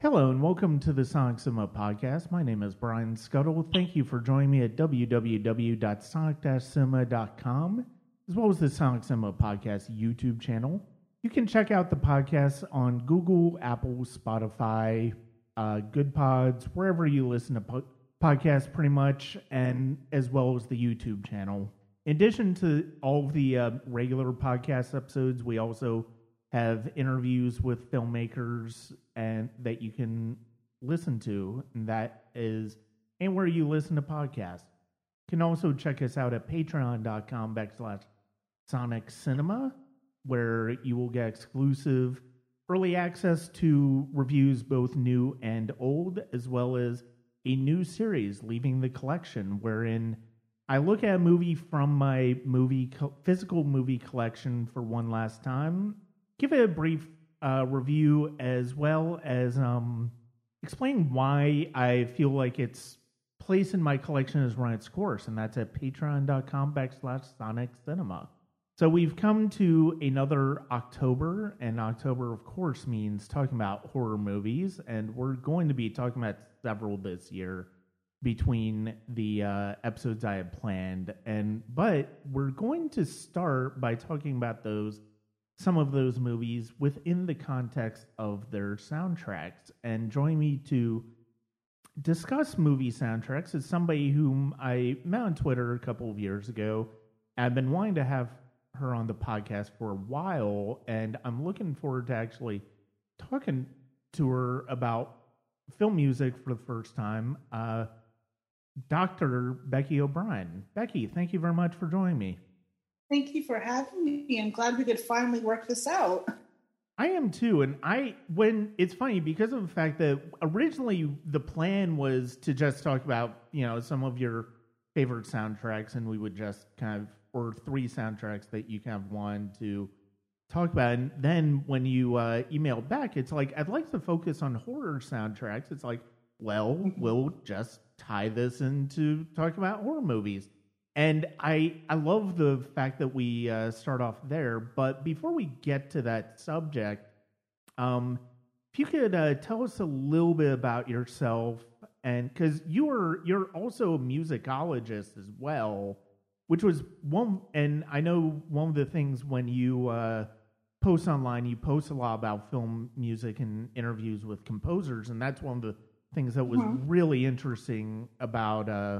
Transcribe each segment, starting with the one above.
Hello and welcome to the Sonic Cinema podcast. My name is Brian Skutle. Thank you for joining me at www.sonic-cinema.com as well as the Sonic Cinema podcast YouTube channel. You can check out the podcast on Google, Apple, Spotify, uh, Goodpods, wherever you listen to po- podcasts pretty much, and as well as the YouTube channel. In addition to all of the uh, regular podcast episodes, we also have interviews with filmmakers and that you can listen to and that is anywhere you listen to podcasts. You can also check us out at patreon.com backslash sonic cinema where you will get exclusive early access to reviews both new and old as well as a new series leaving the collection wherein i look at a movie from my movie physical movie collection for one last time. Give it a brief uh, review as well as um, explain why I feel like its place in my collection has run its course, and that's at patreon.com backslash sonic cinema. So we've come to another October, and October, of course, means talking about horror movies, and we're going to be talking about several this year between the uh, episodes I had planned. And but we're going to start by talking about those some of those movies within the context of their soundtracks. And join me to discuss movie soundtracks is somebody whom I met on Twitter a couple of years ago. I've been wanting to have her on the podcast for a while, and I'm looking forward to actually talking to her about film music for the first time. Uh, Dr. Becky O'Brien. Becky, thank you very much for joining me. Thank you for having me. I'm glad we could finally work this out. I am too, and I when it's funny because of the fact that originally the plan was to just talk about you know some of your favorite soundtracks, and we would just kind of or three soundtracks that you kind of wanted to talk about. And then when you uh, emailed back, it's like I'd like to focus on horror soundtracks. It's like, well, mm-hmm. we'll just tie this into talking about horror movies. And I I love the fact that we uh, start off there. But before we get to that subject, um, if you could uh, tell us a little bit about yourself, and because you are you're also a musicologist as well, which was one. And I know one of the things when you uh, post online, you post a lot about film music and interviews with composers, and that's one of the things that was mm-hmm. really interesting about uh,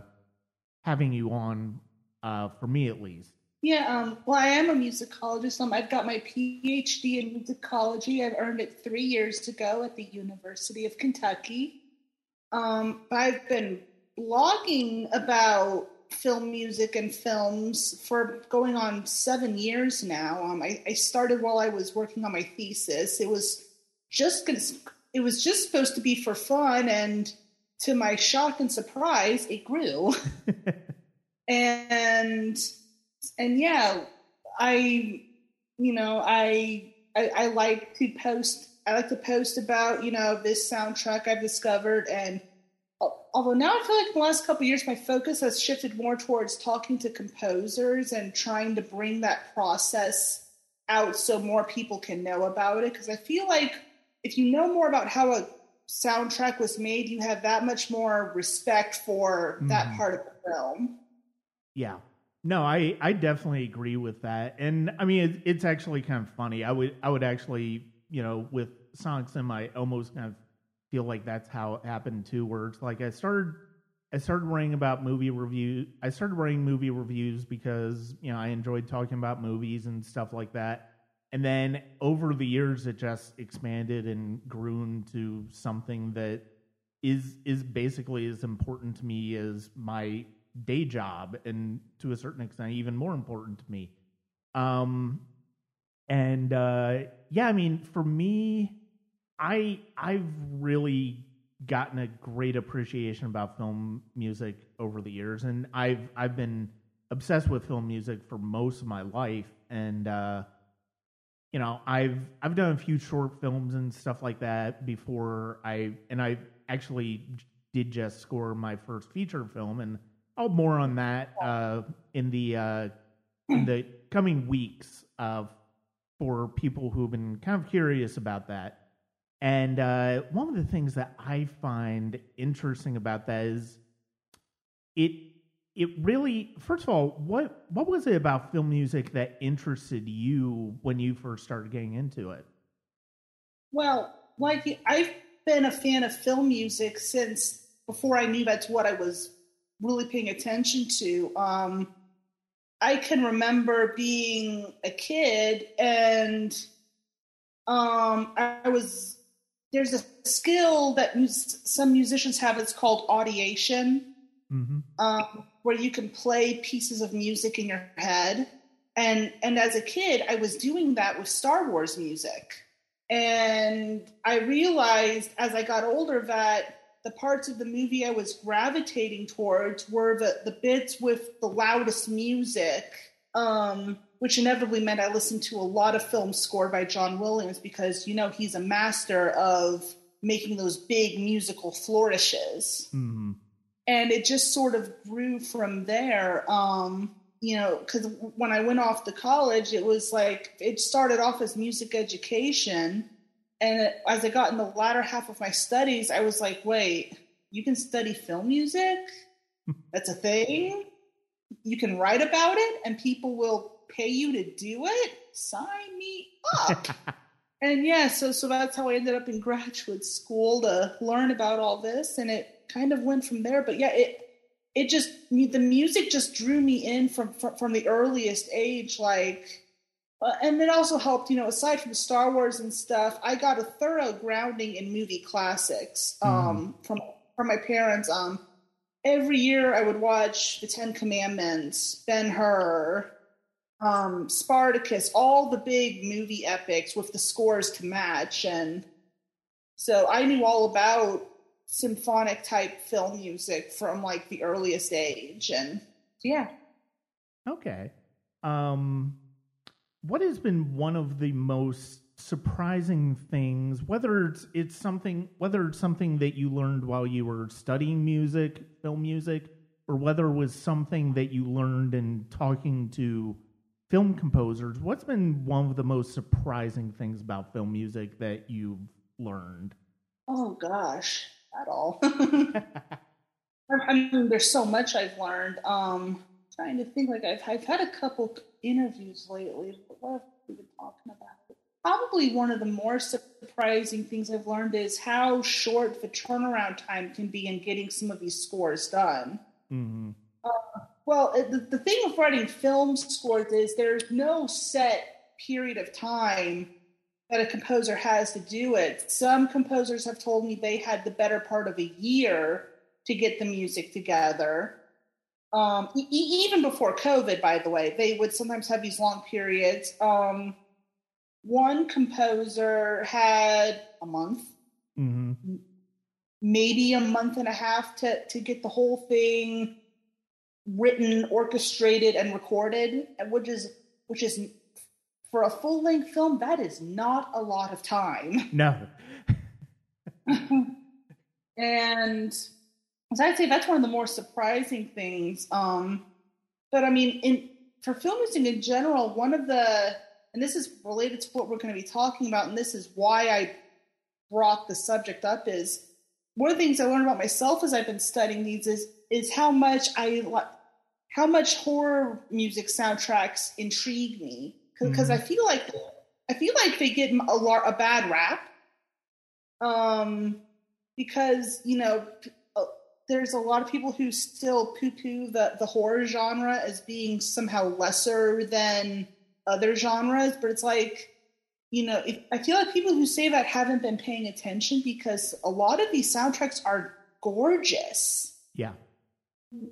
having you on uh, for me at least. Yeah, um, well, I am a musicologist. Um, I've got my PhD in musicology. I've earned it three years ago at the University of Kentucky. Um, I've been blogging about film music and films for going on seven years now. Um, I, I started while I was working on my thesis. It was just gonna, it was just supposed to be for fun, and to my shock and surprise, it grew. and and yeah, I you know I, I I like to post. I like to post about you know this soundtrack I've discovered and although now I feel like the last couple years my focus has shifted more towards talking to composers and trying to bring that process out so more people can know about it because I feel like if you know more about how a soundtrack was made you have that much more respect for mm. that mm-hmm. part of the film. Yeah. No, I, I definitely agree with that. And I mean, it, it's actually kind of funny. I would I would actually, you know, with Sonic Sim, I almost kind of feel like that's how it happened too, where it's like I started I started writing about movie review. I started writing movie reviews because you know I enjoyed talking about movies and stuff like that. And then over the years, it just expanded and grew into something that is is basically as important to me as my day job and to a certain extent even more important to me. Um and uh yeah i mean for me i i've really gotten a great appreciation about film music over the years. And i've i've been obsessed with film music for most of my life. And uh you know i've i've done a few short films and stuff like that before i and i actually did just score my first feature film. And I'll more on that uh, in the uh, in the coming weeks uh, for people who've been kind of curious about that. And uh, one of the things that I find interesting about that is it it really first of all what what was it about film music that interested you when you first started getting into it well like i've been a fan of film music since before i knew that's what i was really paying attention to um i can remember being a kid and um i was there's a skill that some musicians have it's called audiation mm-hmm. um, where you can play pieces of music in your head. And and as a kid, I was doing that with Star Wars music. And I realized as I got older that the parts of the movie I was gravitating towards were the, the bits with the loudest music, um, which inevitably meant I listened to a lot of film score by John Williams because, you know, he's a master of making those big musical flourishes. Mm-hmm and it just sort of grew from there. Um, you know, because when I went off to college, it was like it started off as music education, and as I got in the latter half of my studies, I was like, wait, you can study film music? That's a thing. You can write about it, and people will pay you to do it. Sign me up. and yeah, so so that's how I ended up in graduate school to learn about all this, and it kind of went from there. But yeah, it it just the music just drew me in from from, from the earliest age, like. Uh, and it also helped, you know, aside from Star Wars and stuff, I got a thorough grounding in movie classics um, mm. from from my parents. Um, every year I would watch The Ten Commandments, Ben Hur, um, Spartacus, all the big movie epics with the scores to match, and so I knew all about symphonic type film music from like the earliest age and yeah okay um what has been one of the most surprising things whether it's it's something whether it's something that you learned while you were studying music film music or whether it was something that you learned in talking to film composers what's been one of the most surprising things about film music that you've learned oh gosh at all. I mean, there's so much I've learned. Um, trying to think, like I've I've had a couple interviews lately. What have we been talking about? Probably one of the more surprising things I've learned is how short the turnaround time can be in getting some of these scores done. Mm-hmm. Uh, well, the, the thing with writing film scores is there's no set period of time that a composer has to do it. Some composers have told me they had the better part of a year to get the music together. Um, e- even before COVID, by the way, they would sometimes have these long periods. Um, one composer had a month, mm-hmm. maybe a month and a half to, to get the whole thing written, orchestrated, and recorded, which is which is for a full length film, that is not a lot of time. No. and as I'd say, that's one of the more surprising things. Um, but I mean, in for film music in general, one of the and this is related to what we're going to be talking about, and this is why I brought the subject up is one of the things I learned about myself as I've been studying these is is how much I how much horror music soundtracks intrigue me because mm-hmm. I feel like I feel like they get a lot a bad rap. Um, because you know there's a lot of people who still poo-poo the the horror genre as being somehow lesser than other genres, but it's like you know if, I feel like people who say that haven't been paying attention because a lot of these soundtracks are gorgeous. Yeah.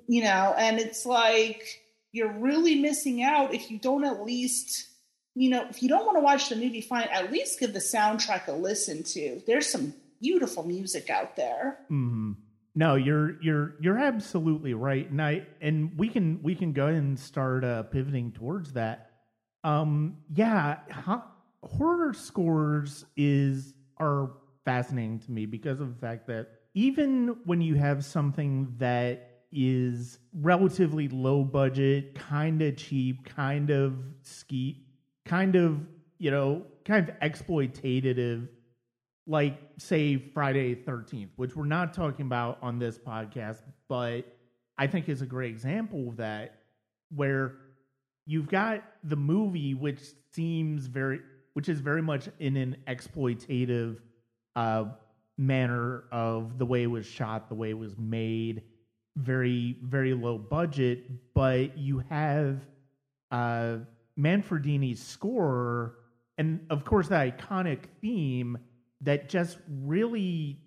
You know, and it's like you're really missing out if you don't at least you know, if you don't want to watch the movie, fine. At least give the soundtrack a listen to. There's some beautiful music out there. Mm-hmm. No, you're you're you're absolutely right, and I and we can we can go and start uh, pivoting towards that. Um, yeah, horror scores is are fascinating to me because of the fact that even when you have something that is relatively low budget, kind of cheap, kind of ski kind of, you know, kind of exploitative like say Friday 13th, which we're not talking about on this podcast, but I think is a great example of that where you've got the movie which seems very which is very much in an exploitative uh, manner of the way it was shot, the way it was made, very very low budget, but you have uh, Manfredini's score and of course the iconic theme that just really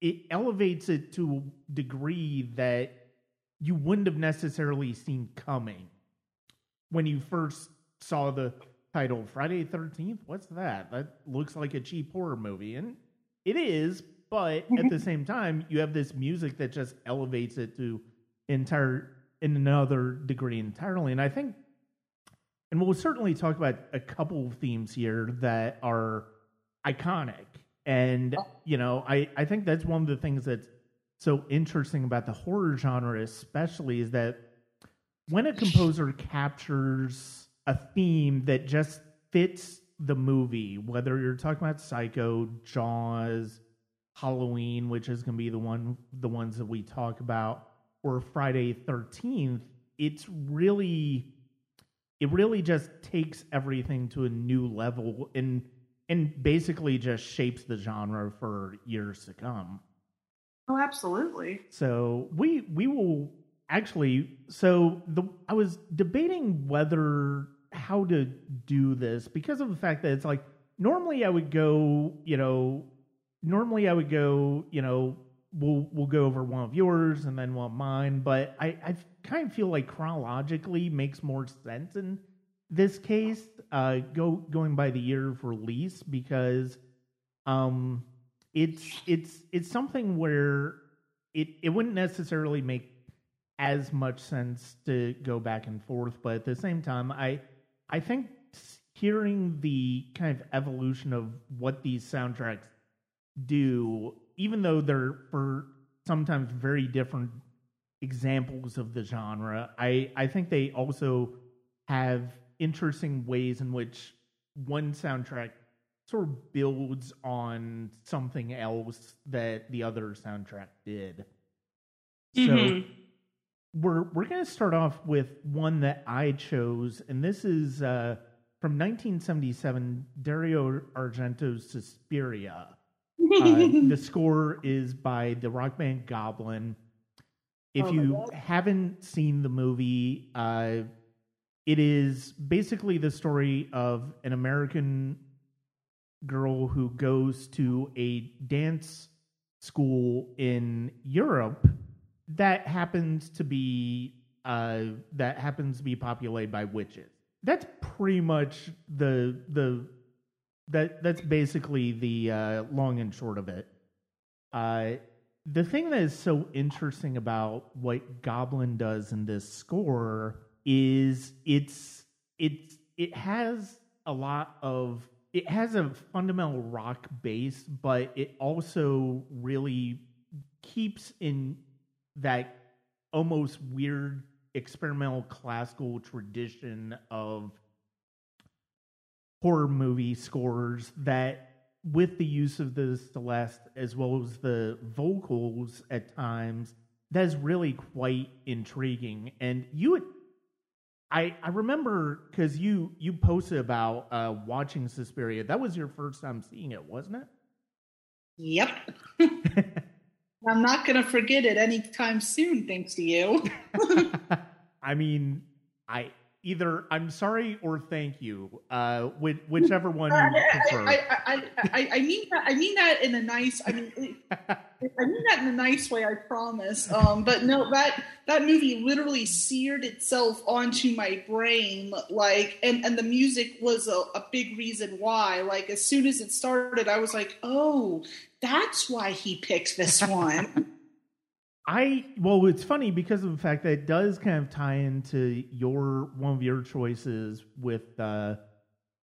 it elevates it to a degree that you wouldn't have necessarily seen coming when you first saw the title Friday 13th. What's that? That looks like a cheap horror movie. And it is, but at mm-hmm. the same time, you have this music that just elevates it to entire in another degree entirely. And I think and we'll certainly talk about a couple of themes here that are iconic. And oh. you know, I, I think that's one of the things that's so interesting about the horror genre, especially, is that when a composer captures a theme that just fits the movie, whether you're talking about Psycho, Jaws, Halloween, which is going to be the one the ones that we talk about, or Friday Thirteenth, it's really it really just takes everything to a new level and and basically just shapes the genre for years to come. Oh, absolutely. So we we will actually. So the I was debating whether how to do this because of the fact that it's like normally I would go, you know, normally I would go, you know, we'll we'll go over one of yours and then one of mine, but I I kind of feel like chronologically makes more sense in this case, uh, go going by the year of release because um it's it's it's something where it it wouldn't necessarily make as much sense to go back and forth, but at the same time, I I think hearing the kind of evolution of what these soundtracks do, even though they're for sometimes very different examples of the genre, I I think they also have interesting ways in which one soundtrack sort of builds on something else that the other soundtrack did. Mm-hmm. So we're we're going to start off with one that I chose, and this is uh, from 1977, Dario Argento's Suspiria. uh, the score is by the rock band Goblin. If oh you haven't seen the movie, uh, it is basically the story of an American girl who goes to a dance school in Europe that happens to be uh, that happens to be populated by witches. That's pretty much the the that that's basically the uh, long and short of it. Uh, the thing that is so interesting about what Goblin does in this score is it's it's it has a lot of it has a fundamental rock base, but it also really keeps in that almost weird experimental classical tradition of horror movie scores that with the use of the celeste as well as the vocals at times that is really quite intriguing. And you I, I remember because you you posted about uh, watching Suspiria. That was your first time seeing it, wasn't it? Yep. I'm not going to forget it anytime soon, thanks to you. I mean, I either I'm sorry or thank you, uh, whichever one you prefer. I, I, I, I, mean that. I mean that in a nice. I mean, I mean that in a nice way. I promise. Um, but no, that that movie literally seared itself onto my brain. Like, and and the music was a, a big reason why. Like, as soon as it started, I was like, oh, that's why he picked this one. I well, it's funny because of the fact that it does kind of tie into your one of your choices with uh,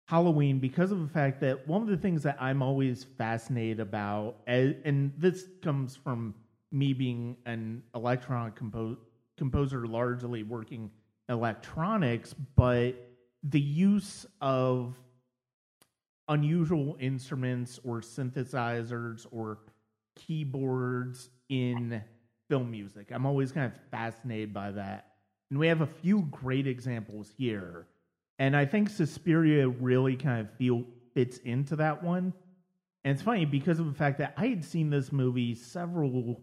Halloween because of the fact that one of the things that I'm always fascinated about, and this comes from me being an electronic compo- composer, largely working electronics, but the use of unusual instruments or synthesizers or keyboards in film music. I'm always kind of fascinated by that. And we have a few great examples here. And I think Suspiria really kind of feel fits into that one. And it's funny because of the fact that I had seen this movie several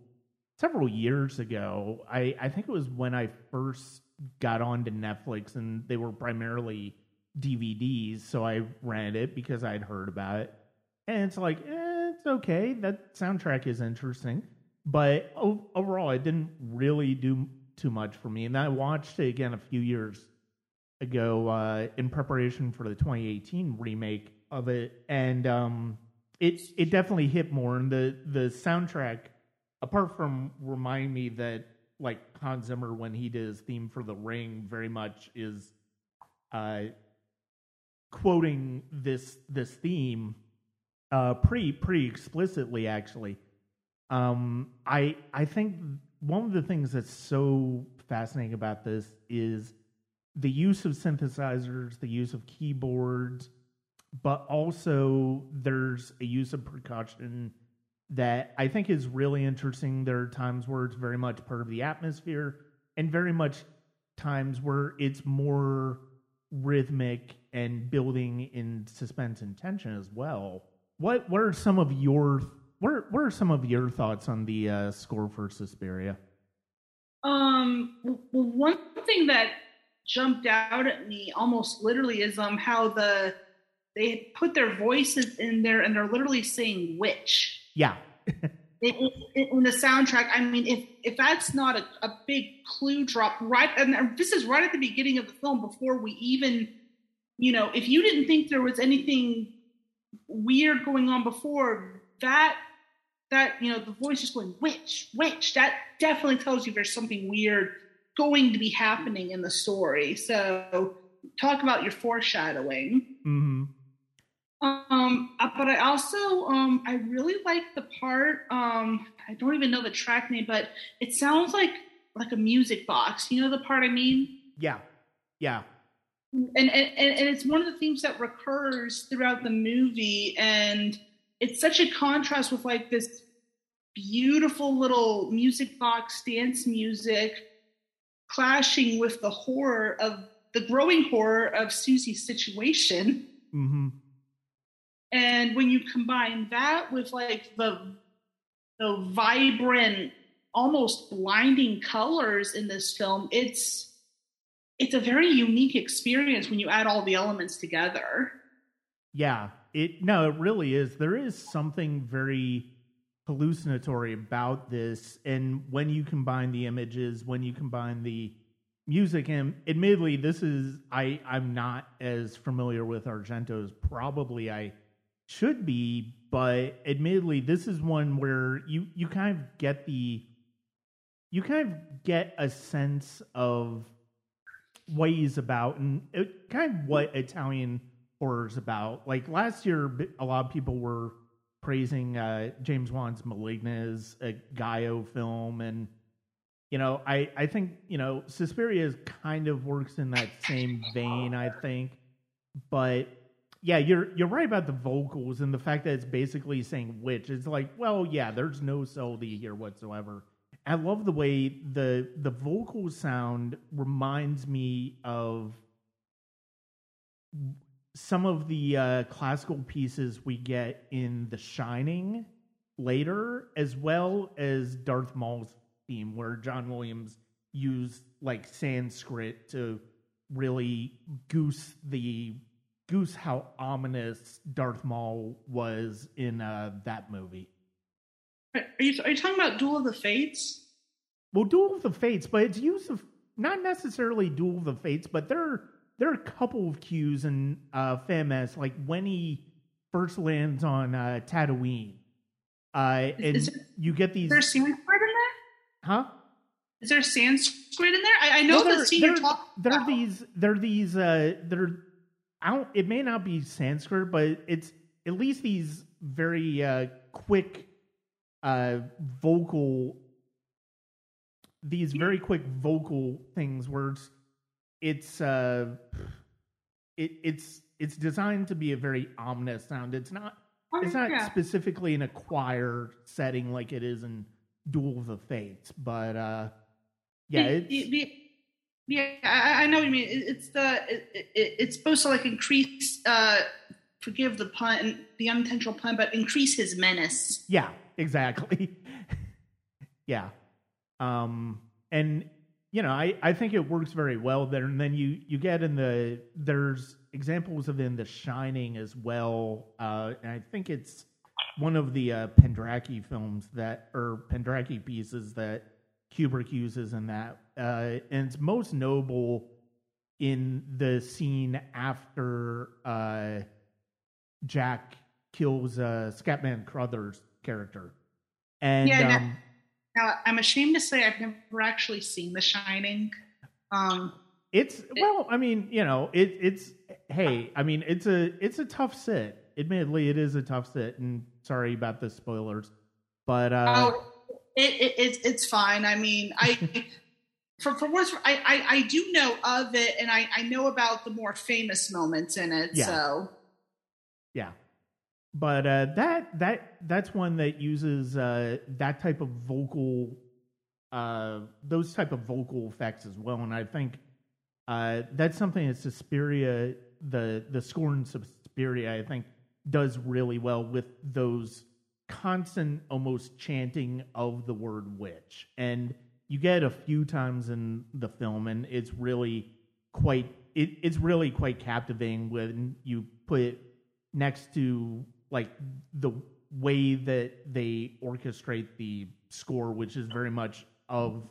several years ago. I, I think it was when I first got onto Netflix and they were primarily DVDs, so I rented it because I'd heard about it. And it's like, eh, it's okay. That soundtrack is interesting. But overall, it didn't really do too much for me. And I watched it again a few years ago uh, in preparation for the 2018 remake of it, and um, it it definitely hit more. And the the soundtrack, apart from remind me that like Hans Zimmer when he did his theme for The Ring, very much is uh, quoting this this theme uh, pretty pretty explicitly actually. Um, I I think one of the things that's so fascinating about this is the use of synthesizers, the use of keyboards, but also there's a use of percussion that I think is really interesting. There are times where it's very much part of the atmosphere, and very much times where it's more rhythmic and building in suspense and tension as well. What what are some of your what are, what are some of your thoughts on the uh, score for Suspiria? Um, well, one thing that jumped out at me almost literally is um how the they put their voices in there and they're literally saying witch. Yeah. in, in, the soundtrack, I mean, if if that's not a, a big clue drop, right? And this is right at the beginning of the film before we even, you know, if you didn't think there was anything weird going on before that, that you know, the voice is going witch, witch. That definitely tells you there's something weird going to be happening in the story. So talk about your foreshadowing. Mm-hmm. Um, uh, but I also um, I really like the part. Um, I don't even know the track name, but it sounds like like a music box. You know the part I mean? Yeah, yeah. And and and it's one of the themes that recurs throughout the movie, and it's such a contrast with like this beautiful little music box dance music clashing with the horror of the growing horror of Susie's situation. Mm-hmm and when you combine that with like the the vibrant, almost blinding colors in this film, it's it's a very unique experience when you add all the elements together. Yeah, it no, it really is. There is something very hallucinatory about this and when you combine the images, when you combine the music and admittedly this is I I'm not as familiar with Argento's. probably I should be, but admittedly, this is one where you you kind of get the you kind of get a sense of what he's about and it, kind of what Italian horror is about. Like last year, a lot of people were praising uh, James Wan's *Malignant* a giallo film, and you know, I I think you know Suspiria kind of works in that same vein. I think, but yeah, you're you're right about the vocals and the fact that it's basically saying witch. It's like, well, yeah, there's no subtlety here whatsoever. I love the way the the vocal sound reminds me of some of the uh, classical pieces we get in The Shining later, as well as Darth Maul's theme, where John Williams used like Sanskrit to really goose the goose how ominous Darth Maul was in uh, that movie. Are you, are you talking about Duel of the Fates? Well, Duel of the Fates, but it's use of not necessarily Duel of the Fates, but there there are a couple of cues in uh, FAMS, like when he first lands on uh, Tatooine. Uh, and there, you get these. Is there Sanskrit in there? Huh? Is there Sanskrit in there? I, I know well, the scene you're talking There are these. There are these. Uh, there I don't. It may not be Sanskrit, but it's at least these very uh, quick uh, vocal. These very quick vocal things where it's it's uh, it it's it's designed to be a very ominous sound. It's not Oh, it's not yeah. specifically in a choir setting like it is in Duel of the Fates, but uh yeah, the- the- yeah, I, I know what you mean. It, it's the it, it, it's supposed to like increase. uh Forgive the pun, the unintentional pun, but increase his menace. Yeah, exactly. yeah. Um and you know, I I think it works very well there and then you you get in the there's examples of in The Shining as well. Uh and I think it's one of the uh Penderecki films that or Penderecki pieces that Kubrick uses in that. Uh and it's most noble in the scene after uh Jack kills uh Scatman Crothers character. And Yeah, um Now, I'm ashamed to say I've never actually seen The Shining. Um, it's well, I mean, you know, it it's hey, I mean, it's a it's a tough sit. Admittedly, it is a tough sit, and sorry about the spoilers. But uh oh, it, it, it's it's fine. I mean, I for for words, I, I I do know of it, and I I know about the more famous moments in it. Yeah. So Yeah. But uh, that that that's one that uses uh, that type of vocal, uh, those type of vocal effects as well, and I think uh, that's something that Suspiria, the the score in Suspiria, I think does really well with those constant, almost chanting of the word witch, and you get a few times in the film, and it's really quite it, it's really quite captivating when you put it next to like the way that they orchestrate the score, which is very much of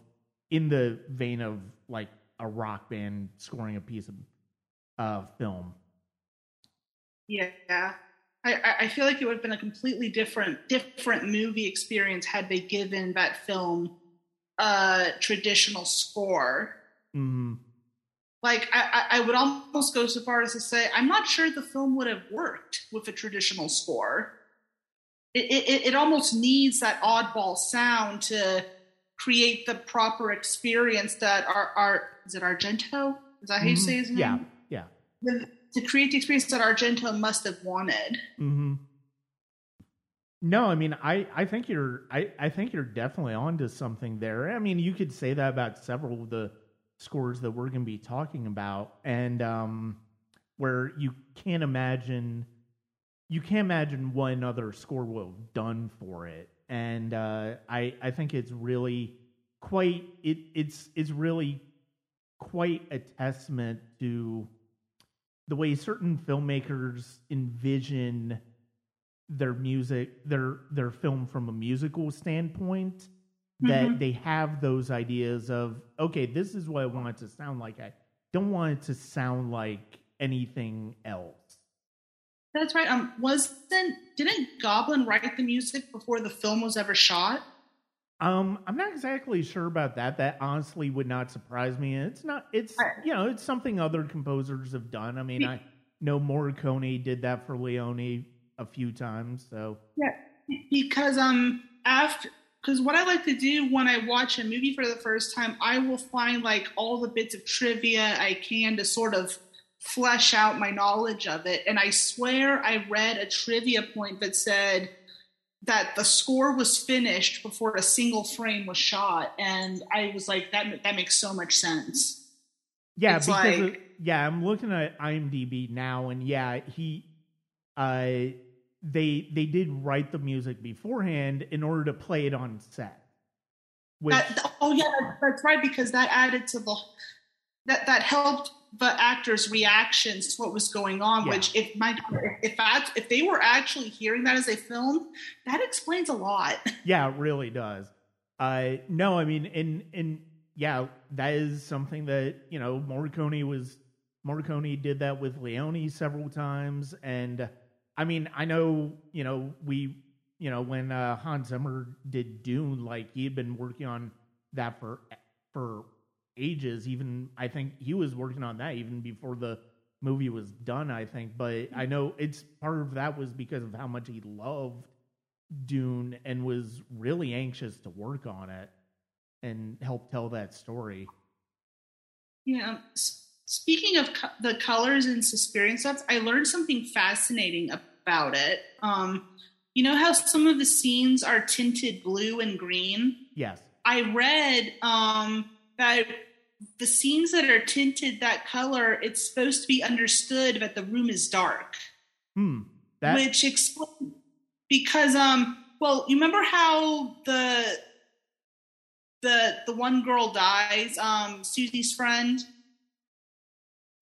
in the vein of like a rock band scoring a piece of uh, film. yeah, I I- I feel like it would have been a completely different different movie experience had they given that film a traditional score. Mm, Like I, I would almost go so far as to say I'm not sure the film would have worked with a traditional score. It it, it almost needs that oddball sound to create the proper experience that our our is it Argento? Is that how you mhm. say his name? Yeah, yeah. The- to create the experience that Argento must have wanted. hmm No, I mean, I, I think you're, I, I think you're definitely onto something there. I mean, you could say that about several of the scores that we're going to be talking about, and um, where you can't imagine, you can't imagine what another score will have done for it, and uh, I, I think it's really quite, it, it's, it's really quite a testament to the way certain filmmakers envision their music their their film from a musical standpoint that Mhm. they have those ideas of okay this is what i want it to sound like i don't want it to sound like anything else That's right. Um, wasn't didn't Goblin write the music before the film was ever shot? um i'm not exactly sure about that that honestly would not surprise me it's not it's you know it's something other composers have done i mean i know morricone did that for leone a few times so yeah. because um after because what I like to do when I watch a movie for the first time, I will find like all the bits of trivia I can to sort of flesh out my knowledge of it. And I swear I read a trivia point that said that the score was finished before a single frame was shot, and I was like, that that makes so much sense. Yeah, It's because of- yeah, I'm looking at IMDb now, and yeah, he, uh, they they did write the music beforehand in order to play it on set. Which That, oh yeah, that's right because that added to the that that helped the actors' reactions to what was going on. Yeah. Which, if my if that if they were actually hearing that as a film, that explains a lot. yeah, it really does. Uh, no, I mean, and and yeah, that is something that you know Morricone was Morricone did that with Leone several times, and I mean, I know you know we you know when uh, Hans Zimmer did Dune, like he had been working on that for for ages. Even I think he was working on that even before the movie was done. I think, but I know it's part of that was because of how much he loved Dune and was really anxious to work on it and help tell that story. Yeah. speaking of co- the colors and stuff, I learned something fascinating about it. Um, you know how some of the scenes are tinted blue and green? Yes. I read um, that the scenes that are tinted that color, it's supposed to be understood that the room is dark. Hmm. That which explains because um well you remember how the the the one girl dies um Susie's friend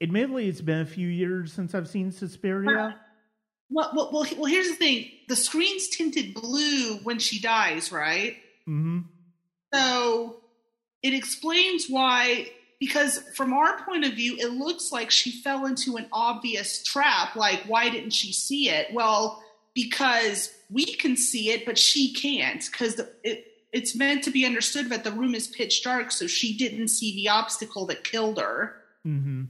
admittedly it's been a few years since I've seen Suspiria. Well, well, well, well here's the thing the screen's tinted blue when she dies right Mm-hmm. so it explains why because from our point of view it looks like she fell into an obvious trap like why didn't she see it well because we can see it but she can't because it, it's meant to be understood that the room is pitch dark so she didn't see the obstacle that killed her Mm-hmm.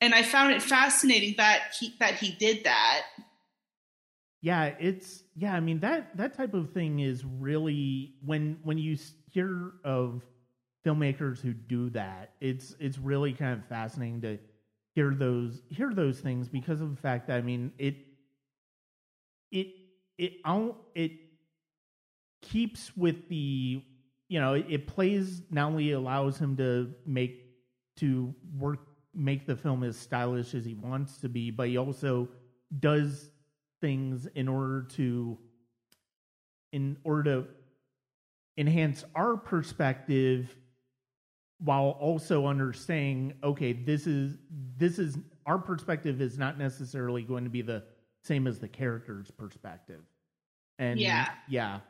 And i found it fascinating that he that he did that Yeah, it's yeah. I mean that that type of thing is really when when you hear of filmmakers who do that, it's it's really kind of fascinating to hear those hear those things because of the fact that I mean it it it it keeps with the you know it, it plays not only allows him to make to work make the film as stylish as he wants to be, but he also does things in order to in order to enhance our perspective while also understanding okay this is this is our perspective is not necessarily going to be the same as the character's perspective. And Yeah. yeah.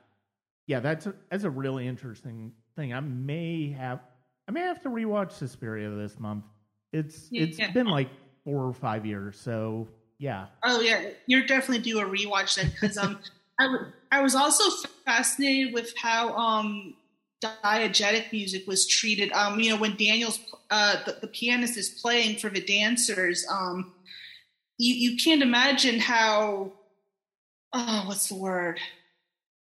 Yeah that's a, that's a really interesting thing. I may have i may have to rewatch suspiria this month it's it's Yeah. been like four or five years so yeah Oh yeah, you're definitely due a rewatch then because um I, w- I was also fascinated with how um diegetic music was treated. Um, you know, when Daniel's uh the, the pianist is playing for the dancers, um, you you can't imagine how oh what's the word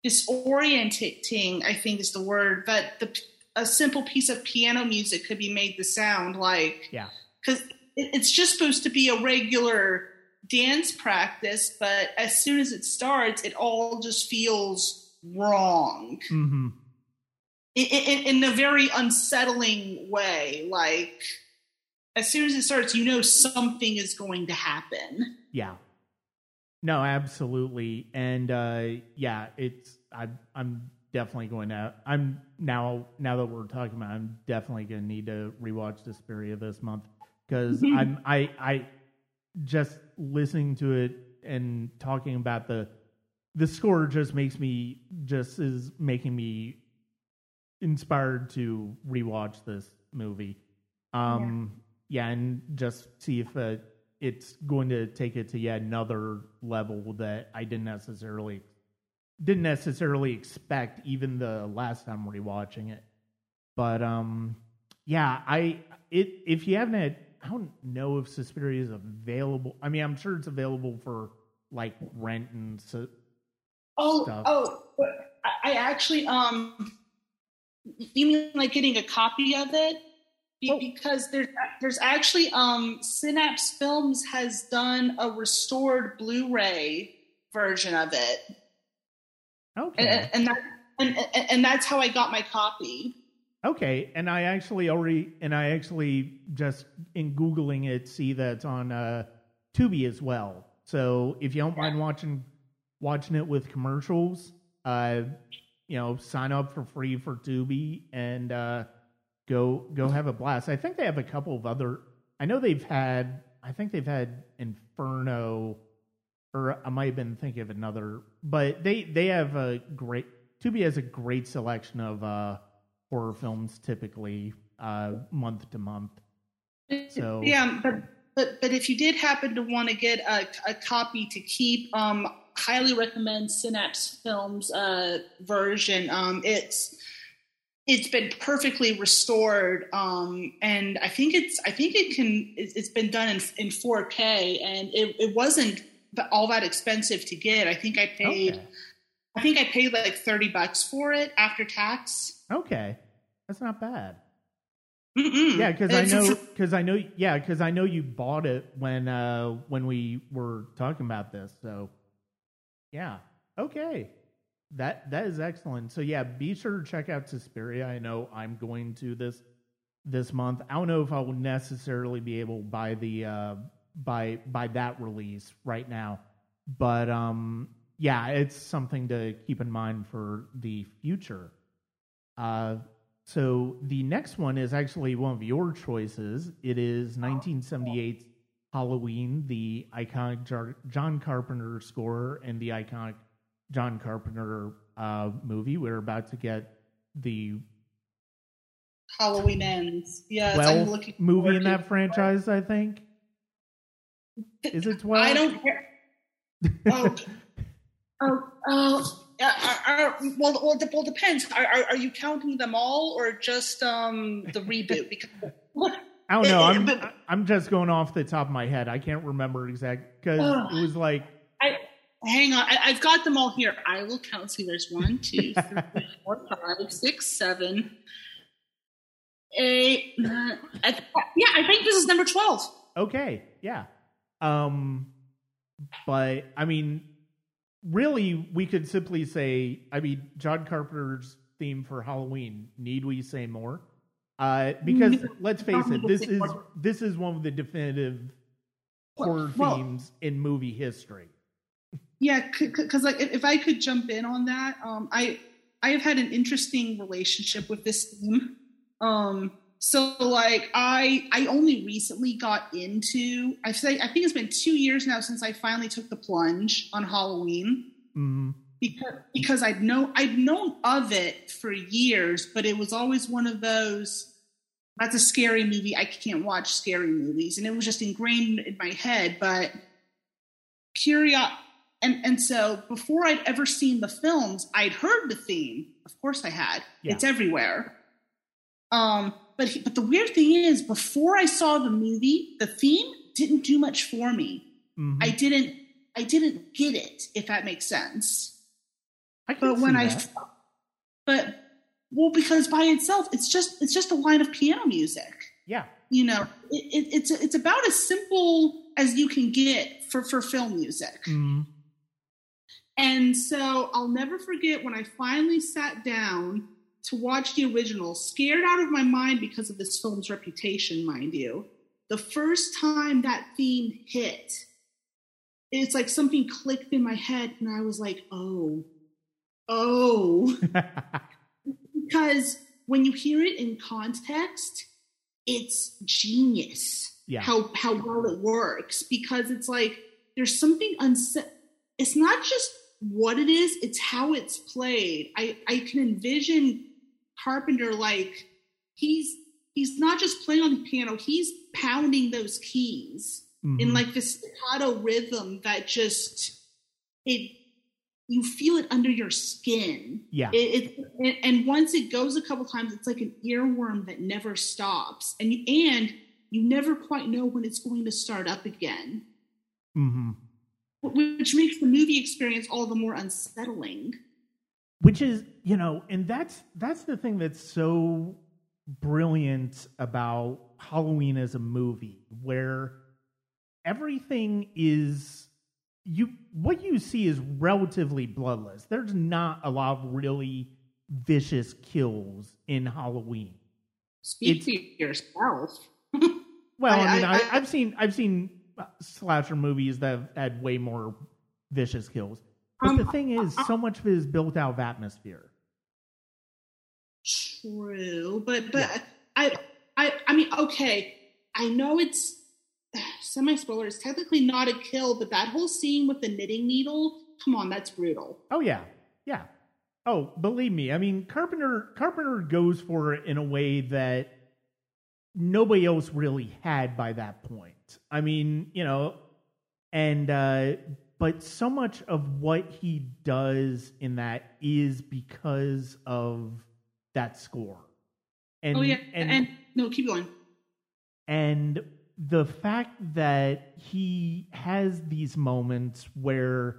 disorienting I think is the word but the a simple piece of piano music could be made to sound like yeah because it, it's just supposed to be a regular dance practice, but as soon as it starts, it all just feels wrong mm-hmm in, in, in a very unsettling way. Like as soon as it starts, you know something is going to happen. Yeah. No, absolutely. And uh yeah, it's I I'm definitely going to I'm now now that we're talking about it, I'm definitely going to need to rewatch Suspiria this month cuz Mhm. I'm I I just listening to it and talking about the the score just makes me just is making me inspired to rewatch this movie. Um yeah, and just see if uh, it's going to take it to yet another level that I didn't necessarily didn't necessarily expect even the last time rewatching it. But um yeah, I it if you haven't had I don't know if Suspiria is available. I mean, I'm sure it's available for like rent and so Oh, Stuff. oh, I actually um, you mean like getting a copy of it? Oh. Because there's there's actually um, Synapse Films has done a restored Blu-ray version of it, okay. and, and that and, and and that's how I got my copy. Okay, and I actually already and I actually just in googling it see that it's on uh, Tubi as well. So if you don't mind watching watching it with commercials, uh, you know, sign up for free for Tubi and uh, go go have a blast. I think they have a couple of other. I know they've had. I think they've had Inferno, or I might have been thinking of another. But they they have a great. Tubi has a great selection of uh, horror films, typically uh, month to month. So- yeah, but but but if you did happen to want to get a, a copy to keep, um, highly recommend Synapse Films uh, version. Um, it's it's been perfectly restored, um, and I think it's I think it can it's been done in in 4K, and it, it wasn't all that expensive to get. I think I paid Okay. I think I paid like thirty bucks for it after tax. Okay. That's not bad. Mm-mm. Yeah, because I know, because I know, yeah, because I know you bought it when uh when we were talking about this. So, yeah, okay, that that is excellent. So yeah, be sure to check out Suspiria. I know I'm going to this this month. I don't know if I will necessarily be able to buy the uh by by that release right now, but um yeah, it's something to keep in mind for the future. Uh, so the next one is actually one of your choices. It is 1978's Halloween, the iconic Jar- John Carpenter score and the iconic John Carpenter uh, movie. We're about to get the Halloween ends. Yes, I'm looking movie in that franchise. I think is it 12? I don't care. Oh, oh, oh. Uh, are, are, well, well, it well, depends. Are, are, are you counting them all or just um, the reboot? Because I don't know. I'm but- I'm just going off the top of my head. I can't remember exact because Ugh. it was like I, hang on, I, I've got them all here. I will count. See, there's one, two, three, four, five, six, seven, eight. nine. I, yeah, I think this is number twelve. okay, yeah. Um, but I mean, really, we could simply say, I mean, John Carpenter's theme for Halloween. Need we say more? Uh, because let's face it, this is this is one of the definitive horror Well- themes in movie history. Yeah, because like if, if I could jump in on that, um, I I have had an interesting relationship with this theme. Um, so like I I only recently got into I say I think it's been two years now since I finally took the plunge on Halloween Mm, because because I'd know I'd known of it for years, but it was always one of those. That's a scary movie. I can't watch scary movies, and it was just ingrained in my head. But period and and so before I'd ever seen the films, I'd heard the theme. Of course, I had. Yeah. It's everywhere. Um, but he, but the weird thing is, before I saw the movie, the theme didn't do much for me. mhm. I didn't I didn't get it, if that makes sense. I can But when see I but well, because by itself, it's just it's just a line of piano music. yeah, You know, it, it, it's it's about as simple as you can get for for film music. mm, And so I'll never forget when I finally sat down to watch the original, scared out of my mind because of this film's reputation, mind you. The first time that theme hit, it's like something clicked in my head, and I was like, oh, oh. because when you hear it in context, it's genius Yeah. how how well it works because it's like there's something unset. It's not just what it is; it's how it's played. I I can envision Carpenter like he's he's not just playing on the piano; he's pounding those keys in Mhm. like this staccato rhythm that just it you feel it under your skin. Yeah, it, it and- once it goes a couple times it's like an earworm that never stops. And you and you never quite know when it's going to start up again. Hmm which makes the movie experience all the more unsettling which is you know and that's that's the thing that's so brilliant about halloween as a movie where everything is you what you see is relatively bloodless. There's not a lot of really vicious kills in halloween. Speak to yourself. Well i, I- mean I, I- I, have seen i've seen slasher movies that have had way more vicious kills but Um, the thing is so much of it is built out of atmosphere true but but i i i mean okay i know it's semi spoiler it's technically not a kill but that whole scene with the knitting needle come on that's brutal Oh yeah, yeah. Oh, believe me. I mean, Carpenter Carpenter goes for it in a way that nobody else really had by that point. I mean, you know, and uh but so much of what he does in that is because of that score. And oh yeah and, and no keep going and the fact that he has these moments where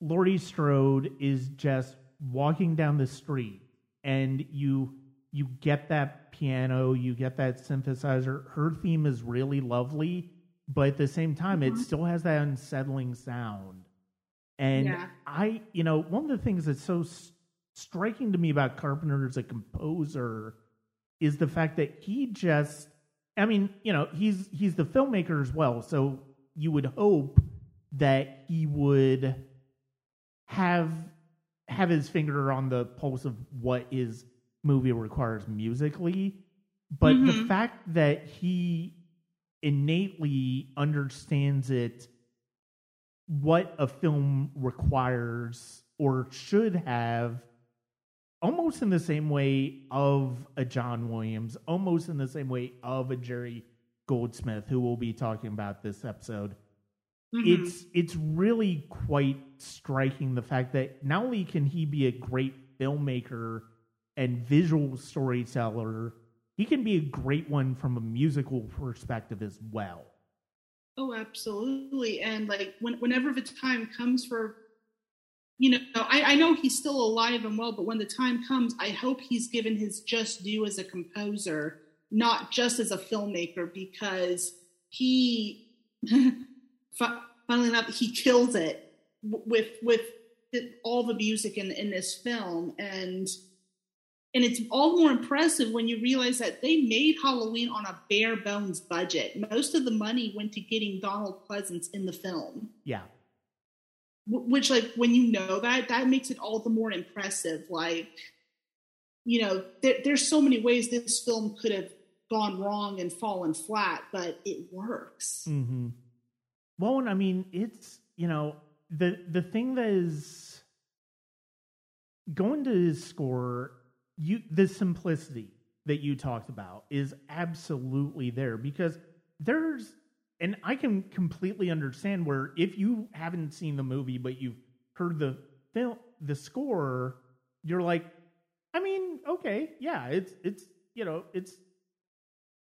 Laurie Strode is just walking down the street and you you get that piano, you get that synthesizer. Her theme is really lovely, but at the same time, Mhm. it still has that unsettling sound. And Yeah. I, you know, one of the things that's so s- striking to me about Carpenter as a composer is the fact that he just, I mean, you know, he's he's the filmmaker as well, so you would hope that he would have have his finger on the pulse of what his movie requires musically but the Mhm. fact that he innately understands it what a film requires or should have almost in the same way of a John Williams almost in the same way of a Jerry Goldsmith who we'll be talking about this episode Mhm. it's it's really quite striking the fact that not only can he be a great filmmaker and visual storyteller, he can be a great one from a musical perspective as well. Oh, absolutely. And like when, whenever the time comes for, you know, I, I know he's still alive and well, but when the time comes, I hope he's given his just due as a composer, not just as a filmmaker, because he, fu- funnily enough, he kills it with with all the music in in this film, and and it's all more impressive when you realize that they made Halloween on a bare bones budget. Most of the money went to getting Donald Pleasence in the film, Yeah. Wh- which, like, when you know that, that makes it all the more impressive. Like, you know, there, there's so many ways this film could have gone wrong and fallen flat, but it works. Mm-hmm. Well, and I mean, it's you know the the thing that is going to his score, you the simplicity that you talked about is absolutely there because there's and I can completely understand where if you haven't seen the movie but you've heard the film the score, you're like, I mean, okay, yeah, it's it's you know it's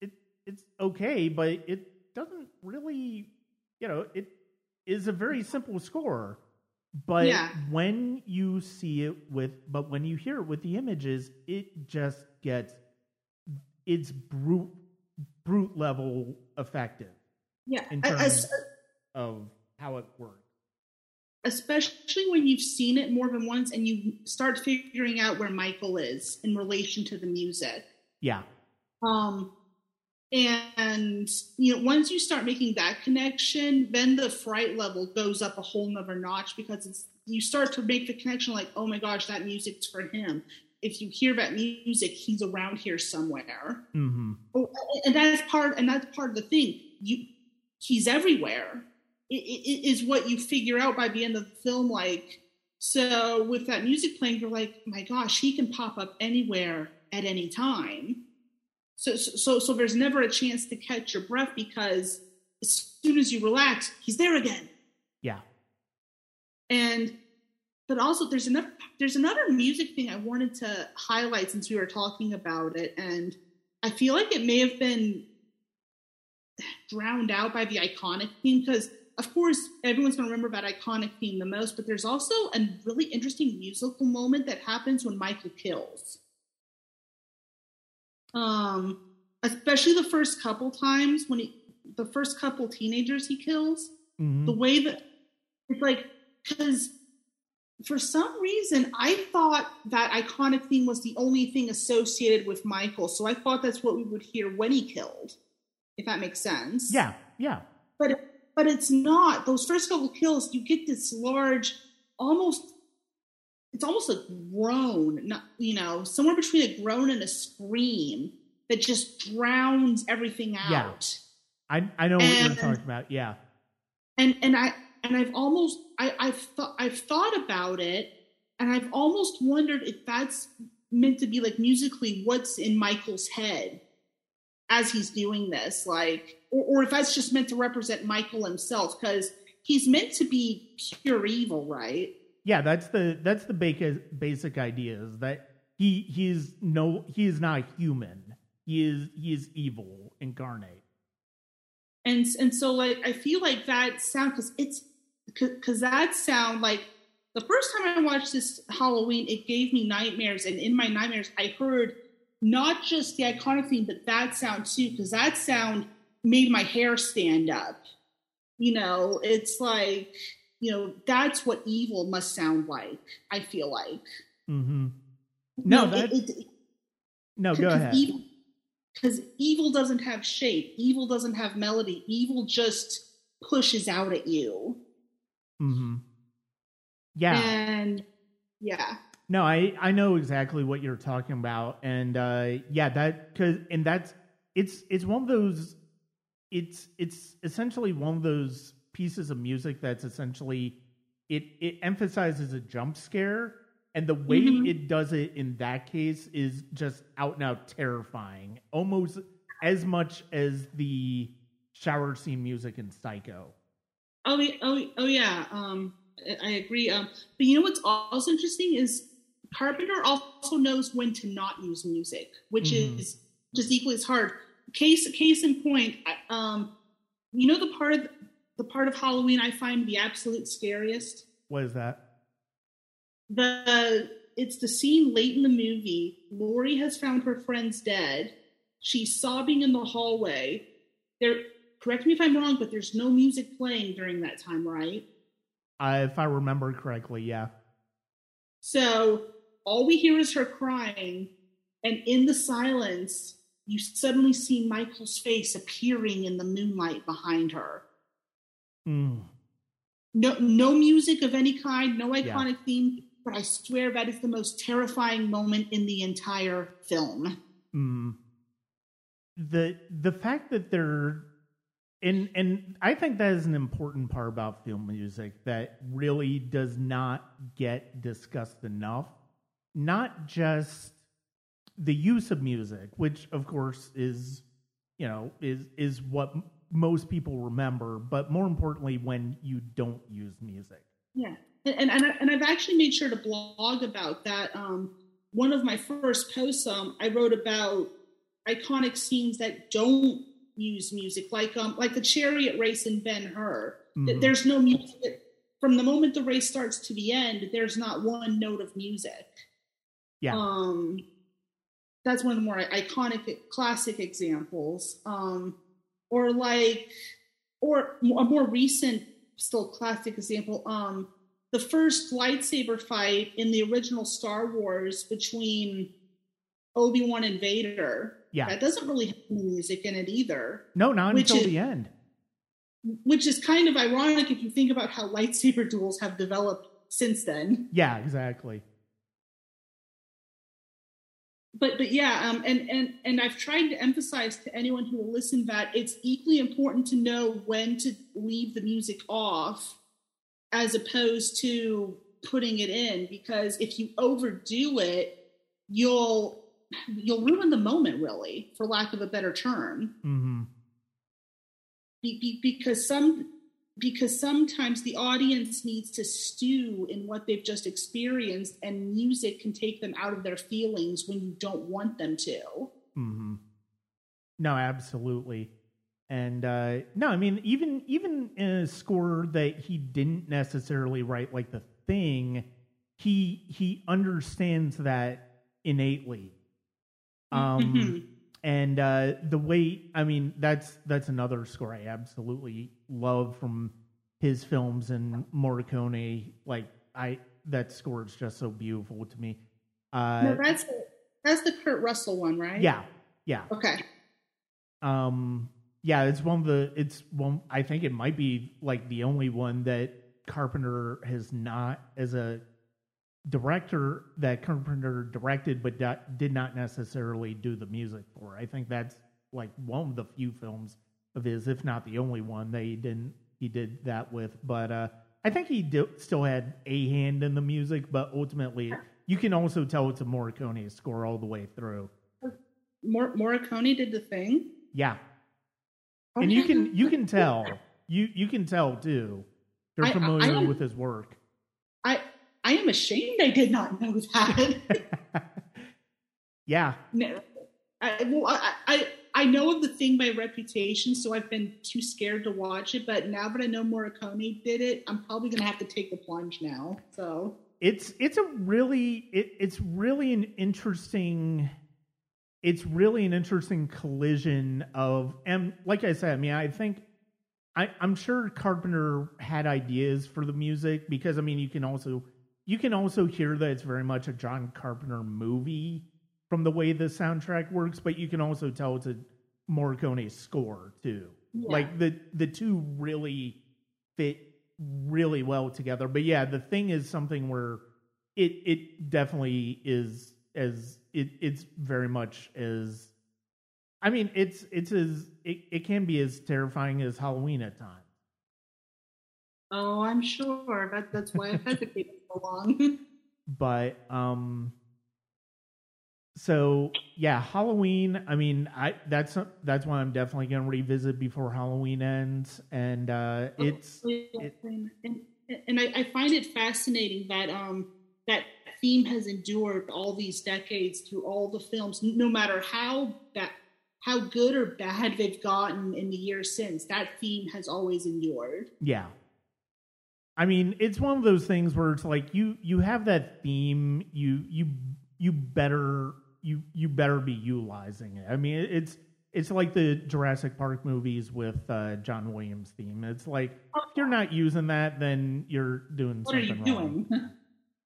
it it's okay, but it doesn't really you know it is a very simple score. But Yeah. when you see it with, but when you hear it with the images, it just gets it's brute brute level effective Yeah. in terms of how it works. especially when you've seen it more than once and you start figuring out where Michael is in relation to the music. Yeah, Um, and you know, once you start making that connection, then the fright level goes up a whole nother notch because it's you start to make the connection like, oh my gosh, that music's for him. If you hear that music, he's around here somewhere. hmm Oh, and that's part and that's part of the thing you he's everywhere it, it, it is what you figure out by the end of the film like so with that music playing you're like my gosh he can pop up anywhere at any time so so so there's never a chance to catch your breath because as soon as you relax he's there again. Yeah, and but also there's another there's another music thing I wanted to highlight since we were talking about it, and I feel like it may have been drowned out by the iconic theme because of course everyone's going to remember that iconic theme the most, but there's also a really interesting musical moment that happens when Michael kills. Um, especially the first couple times when he, the first couple teenagers he kills Mhm. the way that it's like because for some reason i thought that iconic theme was the only thing associated with michael so i thought that's what we would hear when he killed if that makes sense. Yeah, yeah, but but it's not. Those first couple kills you get this large almost it's almost a groan not you know somewhere between a groan and a scream that just drowns everything out Yeah. I I know what you're talking about. Yeah, and and I and I've almost I, I've thought I've thought about it, and I've almost wondered if that's meant to be like musically what's in Michael's head as he's doing this, like, or, or if that's just meant to represent Michael himself, because he's meant to be pure evil, right? Yeah. That's the that's the basic basic idea is that he he is no he is not human. He is he is evil incarnate. and and so like I feel like that sound because it's because that sound like the first time I watched this Halloween, it gave me nightmares, and in my nightmares, I heard not just the iconic theme, but that sound too, because that sound made my hair stand up. You know, it's like, you know, that's what evil must sound like, I feel like. Mm-hmm. No, No, that it- it- no, go ahead. Because evil doesn't have shape, evil doesn't have melody, evil just pushes out at you. mm-hmm. Yeah. And yeah. No, I I know exactly what you're talking about, and uh, yeah, that because and that's it's it's one of those it's it's essentially one of those pieces of music that's essentially it it emphasizes a jump scare, and the way Mhm. it does it in that case is just out and out terrifying, almost as much as the shower scene music in Psycho. Oh, yeah- oh, oh yeah. Um, I- agree. Um, but you know what's also interesting is Carpenter also knows when to not use music, which Mhm. is just equally as hard. Case case in point, um, you know the part of the part of Halloween I find the absolute scariest. What is that? The it's the scene late in the movie. Laurie has found her friends dead. She's sobbing in the hallway. There, correct me if I'm wrong, but there's no music playing during that time, right? Uh, if I remember correctly, yeah. So all we hear is her crying, and in the silence, you suddenly see Michael's face appearing in the moonlight behind her. Mm. No, no music of any kind, no Yeah. iconic theme, but I swear that is the most terrifying moment in the entire film. Mm. The the fact that they're and and I think that is an important part about film music that really does not get discussed enough. Not just the use of music, which of course is you know is is what most people remember, but more importantly when you don't use music. Yeah, and and, I, and I've actually made sure to blog about that. Um, one of my first posts, um, I wrote about iconic scenes that don't use music, like um, like the chariot race in Ben Hur. Mhm. There's no music from the moment the race starts to the end. There's not one note of music. Yeah. Um, that's one of the more iconic, classic examples. Um, or like, or a more recent, still classic example. Um, the first lightsaber fight in the original Star Wars between Obi Wan and Vader. Yeah. that doesn't really have any music in it either. No, not until is- the end. Which is kind of ironic if you think about how lightsaber duels have developed since then. Yeah, exactly. But but yeah um and and and i've tried to emphasize to anyone who will listen that it's equally important to know when to leave the music off as opposed to putting it in because if you overdo it you'll you'll ruin the moment really for lack of a better term. Hmm be, be, because some because sometimes the audience needs to stew in what they've just experienced and music can take them out of their feelings when you don't want them to Mm-hmm. No, absolutely. And uh no, I mean even even in a score that he didn't necessarily write like the thing, he he understands that innately. Um Mhm. And uh the way I mean that's that's another score I absolutely love from his films and Morricone like I that score is just so beautiful to me. Uh no, that's that's the kurt russell one right yeah. Yeah. okay Um, yeah, it's one of the. It's one. I think it might be like the only one that Carpenter has not as a director that Carpenter directed, but that did not necessarily do the music for. I think that's like one of the few films of his, if not the only one that he didn't. He did that with, but uh, I think he do, still had a hand in the music. But ultimately, you can also tell it's a Morricone score all the way through. Mor- morricone did the thing Yeah, and you can you can tell you you can tell too. They're I- I- familiar I with his work. I am ashamed i did not know that yeah, No, I, well, I, I I know of the thing by reputation, so I've been too scared to watch it. But now that I know Morricone did it, I'm probably gonna have to take the plunge now. So it's it's a really it, it's really an interesting it's really an interesting collision of and like I said, I mean, I think I, I'm sure Carpenter had ideas for the music because I mean you can also you can also hear that it's very much a John Carpenter movie from the way the soundtrack works, but you can also tell it's a Morricone score too. Yeah. Like the the two really fit really well together. But yeah, the thing is something where it it definitely is as it it's very much as I mean it's it's as it, it can be as terrifying as Halloween at times. Oh, I'm sure. That, that's why I've hesitated so long. But um so yeah, Halloween, I mean, I that's that's one I'm definitely going to revisit before Halloween ends and uh it's Oh, yeah, and, and, and I, I find it fascinating that um that theme has endured all these decades through all the films, no matter how that how good or bad they've gotten in the years since. That theme has always endured. Yeah. I mean, it's one of those things where it's like you you have that theme, you you you better you you better be utilizing it. I mean, it's it's like the Jurassic Park movies with uh, John Williams theme. It's like if you're not using that, then you're doing What are something you wrong. doing?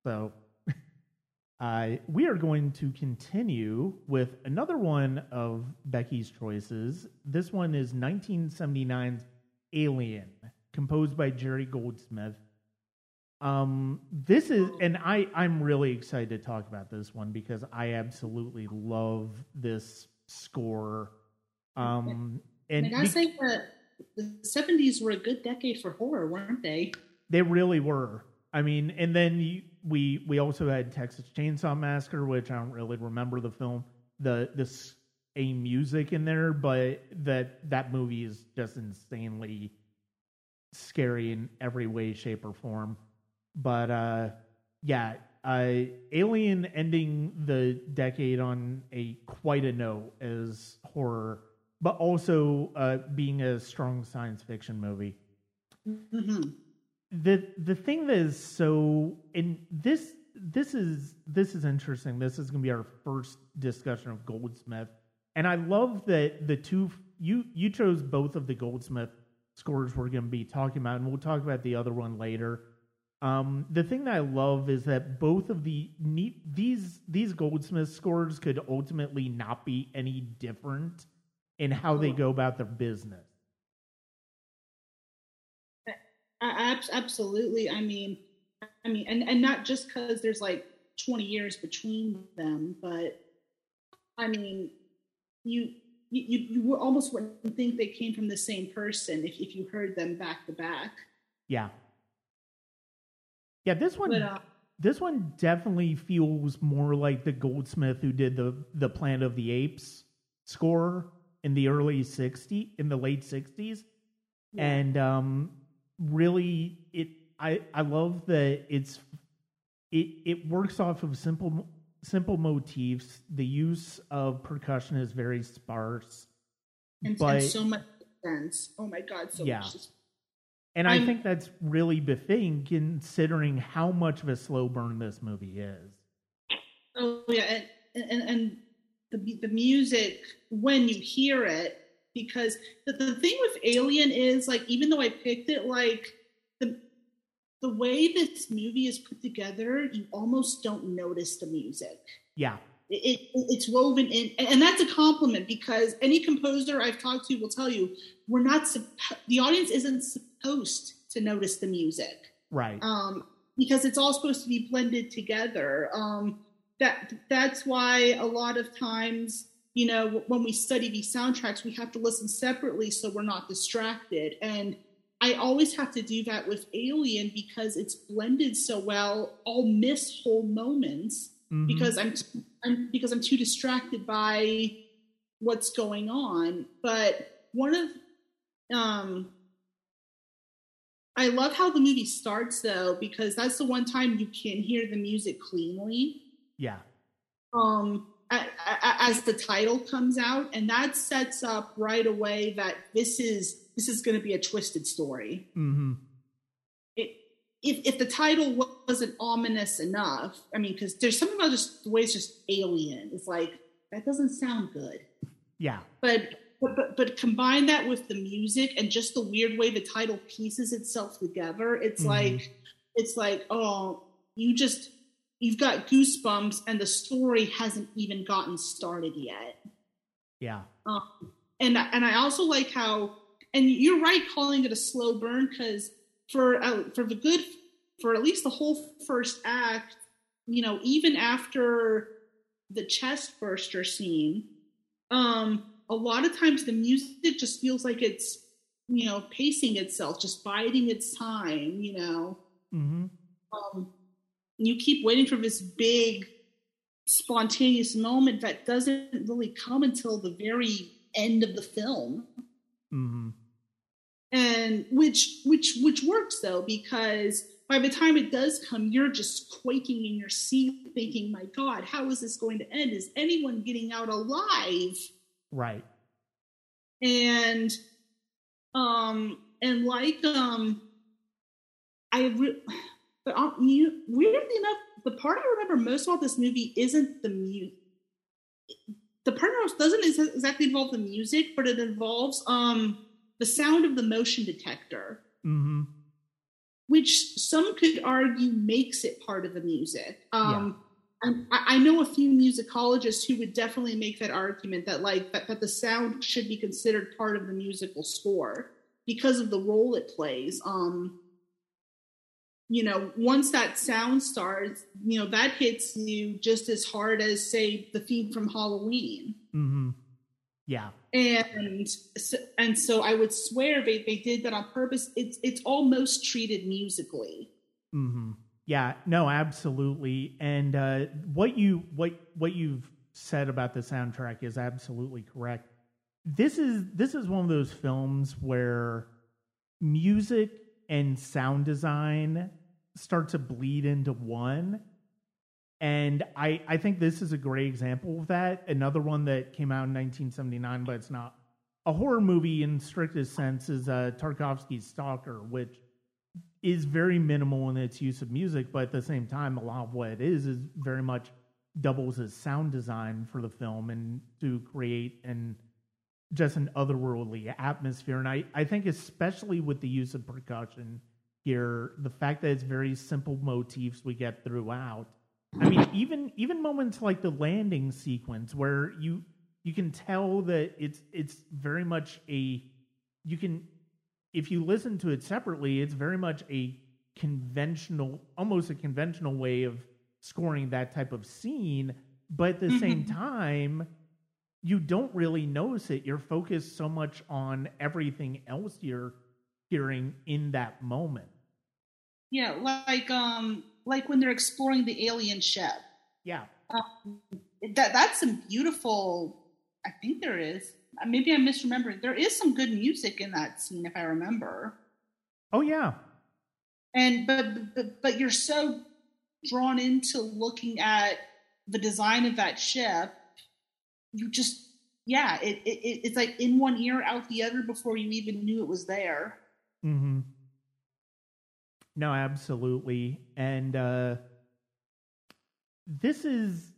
So, uh, we are going to continue with another one of Becky's choices. This one is 1979's Alien, composed by Jerry Goldsmith. Um, this is, and I, I'm really excited to talk about this one because I absolutely love this score. Um, and I say that the seventies were a good decade for horror, weren't they? They really were. I mean, and then you, we we also had Texas Chainsaw Massacre, which I don't really remember the film, the this a music in there, but that that movie is just insanely scary in every way, shape, or form. But uh, yeah, uh, Alien ending the decade on a quite a note as horror, but also uh, being a strong science fiction movie. Hmm the the thing that is so and this this is this is interesting. This is going to be our first discussion of goldsmith. And i love that the two you you chose both of the goldsmith scores we're going to be talking about and we'll talk about the other one later um the thing that i love is that both of the neat these these goldsmith scores could ultimately not be any different in how they go about their business absolutely. I mean, I mean, and and not just because there's like 20 years between them, but I mean, you you you almost wouldn't think they came from the same person if if you heard them back to back. yeah yeah this one But uh, This one definitely feels more like the Goldsmith who did the the Planet of the Apes score in the early 60s in the late 60s yeah. and um really it I I love that it's it it works off of simple simple motifs the use of percussion is very sparse and, but and so much sense. Oh my god, so Yeah. much. And I I'm- think that's really befitting considering how much of a slow burn this movie is oh yeah, and and and the the music when you hear it because the, the thing with Alien is like even though I picked it like the the way this movie is put together, you almost don't notice the music. yeah It, it it's woven in, and, and that's a compliment because any composer I've talked to will tell you we're not the audience isn't supposed to notice the music right um, because it's all supposed to be blended together. Um, that that's why a lot of times, you know, when we study these soundtracks, we have to listen separately so we're not distracted. And I always have to do that with Alien because it's blended so well. I'll miss whole moments Mhm. because I'm, I'm because I'm too distracted by what's going on. But one of um I love how the movie starts though because that's the one time you can hear the music cleanly. yeah Um as the title comes out and that sets up right away that this is this is going to be a twisted story. Mm hmm It, if if the title wasn't ominous enough, I mean, because there's something about just the way it's just alien. It's like that doesn't sound good. Yeah. But but, but but combine that with the music and just the weird way the title pieces itself together, it's Mhm. like it's like, oh, you just you've got goosebumps and the story hasn't even gotten started yet. Yeah. Um, and and I also like how, and you're right calling it a slow burn because for uh, for the good for at least the whole first act, you know, even after the chest burster scene, um, a lot of times the music just feels like it's you know pacing itself, just biding its time, you know. Mm-hmm. Um, you keep waiting for this big spontaneous moment that doesn't really come until the very end of the film Mm-hmm. And which which which works though because by the time it does come you're just quaking in your seat thinking my god how is this going to end is anyone getting out alive Right. and um and like um i re- but um, you, weirdly enough the part i remember most about this movie isn't the music the part that doesn't exactly involve the music but it involves um the sound of the motion detector Mm-hmm. which some could argue makes it part of the music. Um, I, I know a few musicologists who would definitely make that argument that like that, that the sound should be considered part of the musical score because of the role it plays. Um, you know, once that sound starts, you know that hits you just as hard as say the theme from Halloween Mm-hmm. Yeah. and so, and so I would swear they, they did that on purpose. It's it's almost treated musically. Mm-hmm. Yeah, no, absolutely. And uh, what you what what you've said about the soundtrack is absolutely correct. This is this is one of those films where music and sound design start to bleed into one. And I, I think this is a great example of that. Another one that came out in 1979, but it's not a horror movie in strictest sense, is uh, Tarkovsky's Stalker, which is very minimal in its use of music, but at the same time, a lot of what it is is very much doubles as sound design for the film and to create an just an otherworldly atmosphere. And I, I think especially with the use of percussion here, the fact that it's very simple motifs we get throughout. I mean, even even moments like the landing sequence where you you can tell that it's it's very much a you can if you listen to it separately, it's very much a conventional, almost a conventional way of scoring that type of scene. But at the same time, you don't really notice it. You're focused so much on everything else you're hearing in that moment. Yeah, like um like when they're exploring the alien ship. Yeah. Um, that that's some beautiful. I think there is. Maybe I'm misremembering. There is some good music in that scene, if I remember. Oh yeah. And but but, but you're so drawn into looking at the design of that ship, you just yeah, it, it it's like in one ear, out the other before you even knew it was there. Mm-hmm. No, absolutely. And uh this is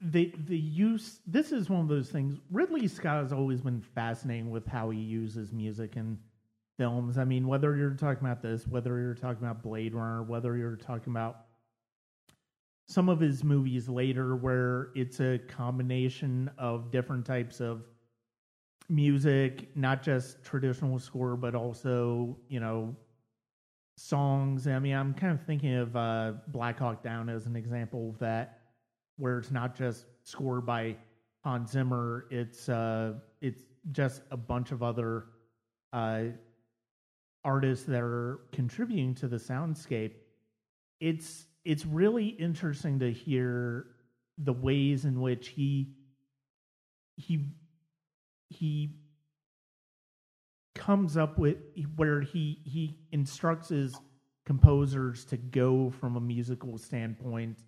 the the use this is one of those things Ridley Scott has always been fascinating with how he uses music in films. I mean, whether you're talking about this, whether you're talking about Blade Runner, whether you're talking about some of his movies later where it's a combination of different types of music, not just traditional score, but also, you know, songs. I mean, I'm kind of thinking of uh, Black Hawk Down as an example of that, where it's not just scored by Hans Zimmer. It's uh, it's just a bunch of other uh, artists that are contributing to the soundscape. It's it's really interesting to hear the ways in which he he he comes up with where he he instructs his composers to go from a musical standpoint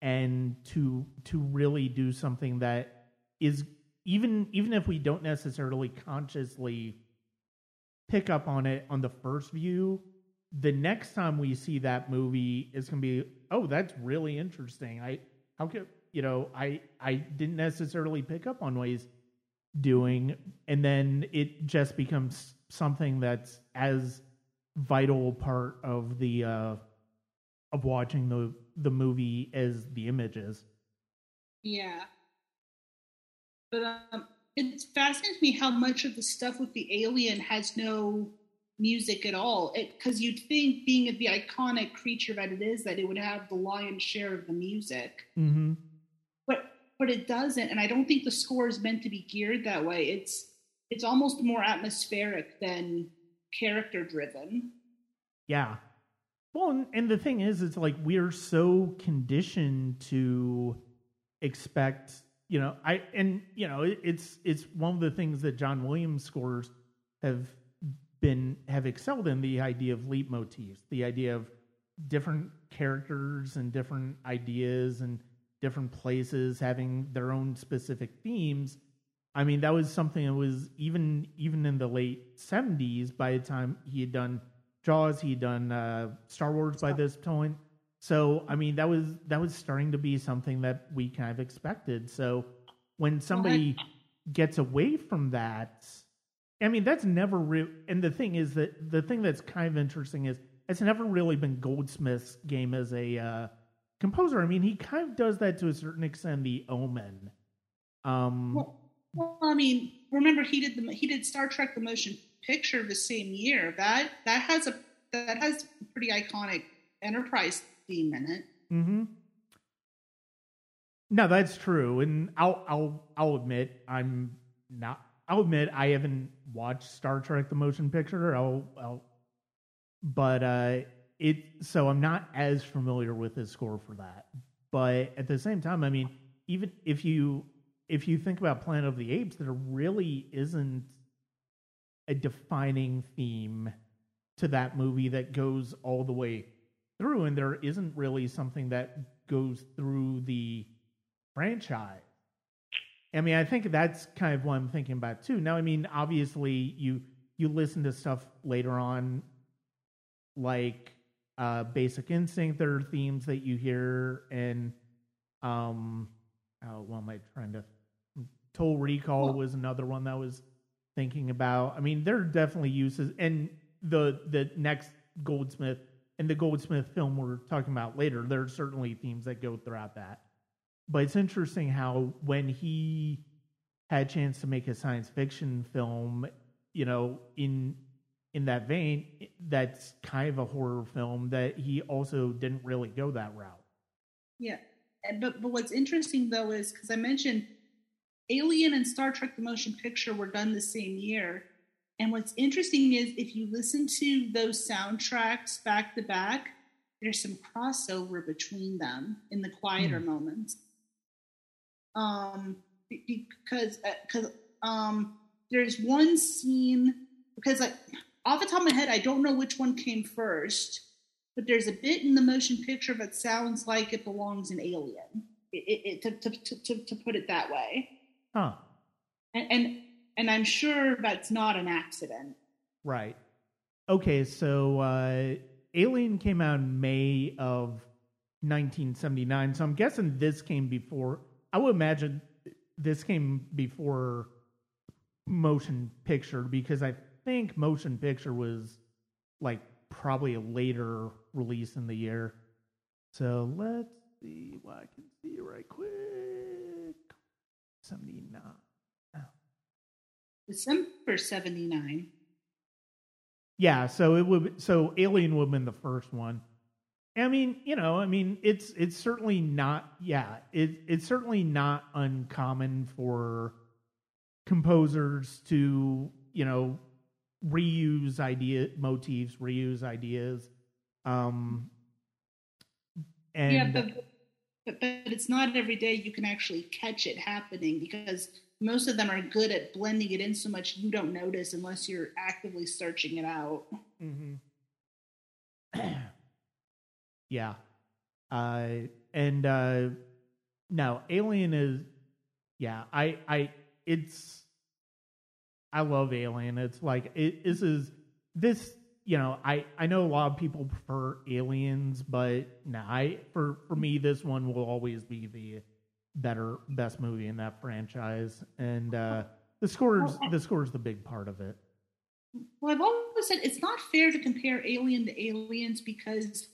and to to really do something that is even even if we don't necessarily consciously pick up on it on the first view the next time we see that movie is going to be oh that's really interesting. I how could you know I I didn't necessarily pick up on he's doing, and then it just becomes something that's as vital part of the uh, of watching the the movie as the images. Yeah. But um, it fascinates me how much of the stuff with the alien has no music at all. It because you'd think, being the iconic creature that it is, that it would have the lion's share of the music. Mm-hmm. But it doesn't, and I don't think the score is meant to be geared that way. It's it's almost more atmospheric than character driven. Yeah. Well, and, the thing is, it's like we're so conditioned to expect, you know, I and you know, it's it's one of the things that John Williams scores have been have excelled in the idea of leitmotifs, the idea of different characters and different ideas and different places having their own specific themes. I mean, that was something that was even even in the late seventies. By the time he had done Jaws, he'd done uh, Star Wars by this point. So, I mean, that was that was starting to be something that we kind of expected. So, when somebody gets away from that, I mean, that's never real. And the thing is that the thing that's kind of interesting is it's never really been Goldsmith's game as a uh, composer. I mean, he kind of does that to a certain extent. The Omen. Um, Well, well, I mean, remember he did the he did Star Trek: The Motion Picture the same year. That that has a that has a pretty iconic Enterprise theme in it. Mm-hmm. No, that's true, and I'll I'll I'll admit I'm not. I'll admit I haven't watched Star Trek: The Motion Picture. I'll, I'll but uh, it so I'm not as familiar with his score for that. But at the same time, I mean, even if you if you think about Planet of the Apes, there really isn't a defining theme to that movie that goes all the way through, and there isn't really something that goes through the franchise. I mean, I think that's kind of what I'm thinking about too. Now, I mean, obviously, you you listen to stuff later on, like uh, Basic Instinct. There are themes that you hear, and um, oh, what am I trying to? Total Recall Well- was another one that was thinking about. I mean, there are definitely uses, and the the next Goldsmith and the Goldsmith film we're talking about later, there are certainly themes that go throughout that. But it's interesting how when he had a chance to make a science fiction film, you know, in in that vein, that's kind of a horror film that he also didn't really go that route. Yeah, And- but but what's interesting though is because I mentioned Alien and Star Trek: The Motion Picture were done the same year, and what's interesting is if you listen to those soundtracks back to back, there's some crossover between them in the quieter moments. Um, because because um, there's one scene because like off the top of my head, I don't know which one came first, but there's a bit in the motion picture that sounds like it belongs in Alien. It, it, it to, to, to, to put it that way, Huh. and, and and I'm sure that's not an accident. Right. Okay, so uh, Alien came out in May of 1979. So I'm guessing this came before. I would imagine this came before motion picture because I think motion picture was like probably a later release in the year. So let's see what I can see right quick. 79. December '79. Yeah, so it would so Alien would have been the first one. I mean, you know, I mean, it's it's certainly not yeah, it it's certainly not uncommon for composers to, you know, reuse idea motifs, reuse ideas. Um and yeah, but, but but it's not every day you can actually catch it happening because most of them are good at blending it in so much you don't notice unless you're actively searching it out. Mm-hmm. yeah. Uh, and uh, no, Alien is yeah. I I it's I love Alien. It's like it this is this you know I I know a lot of people prefer Aliens, but no, I for for me this one will always be the better best movie in that franchise, and uh, the scores the score is the big part of it. Well, I've always said it's not fair to compare Alien to Aliens because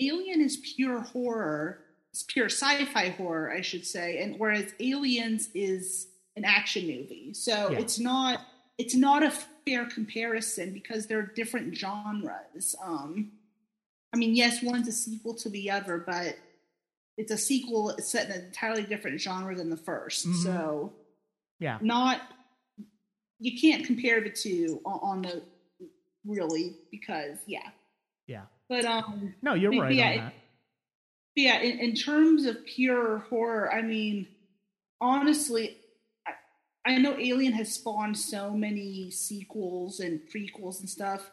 Alien is pure horror, it's pure sci-fi horror, I should say, and whereas Aliens is an action movie. So Yeah. it's not it's not a fair comparison because they're different genres. Um, I mean, yes, one's a sequel to the other, but it's a sequel set in an entirely different genre than the 1st Mhm. So Yeah, not you can't compare the two on, on the really because yeah yeah. but um No, you're But right yeah, on it- that. yeah in, in terms of pure horror i mean honestly I, know alien has spawned so many sequels and prequels and stuff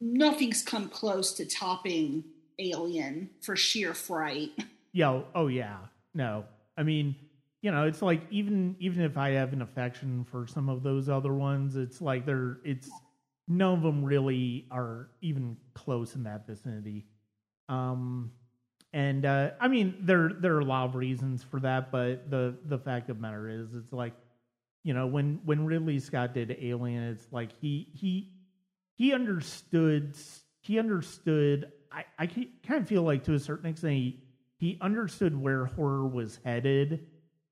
nothing's come close to topping alien for sheer fright Yeah. Oh, yeah. No, I mean, you know, it's like even even if I have an affection for some of those other ones, it's like they're it's none of them really are even close in that vicinity. Um, and uh, I mean, there there are a lot of reasons for that, but the the fact of the matter is, it's like you know when when Ridley Scott did Alien, it's like he he he understood he understood. I I kind of feel like to a certain extent he, he understood where horror was headed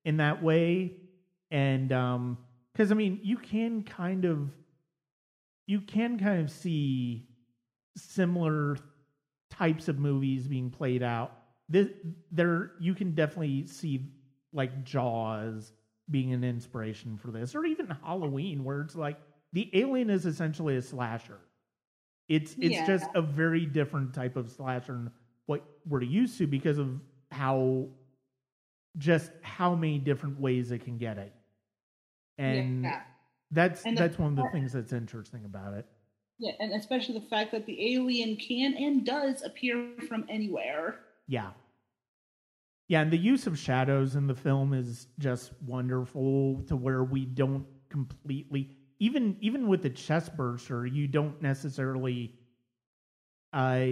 in that way, and um because I mean you can kind of you can kind of see similar types of movies being played out. This, there, you can definitely see like Jaws being an inspiration for this, or even Halloween, where it's like the alien is essentially a slasher. It's it's Yeah. just a very different type of slasher than what we're used to because of how just how many different ways it can get it, and yeah that's And the- that's one of the things that's interesting about it. yeah and especially the fact that the alien can and does appear from anywhere Yeah. Yeah, and the use of shadows in the film is just wonderful to where we don't completely even even with the chest burster, you don't necessarily uh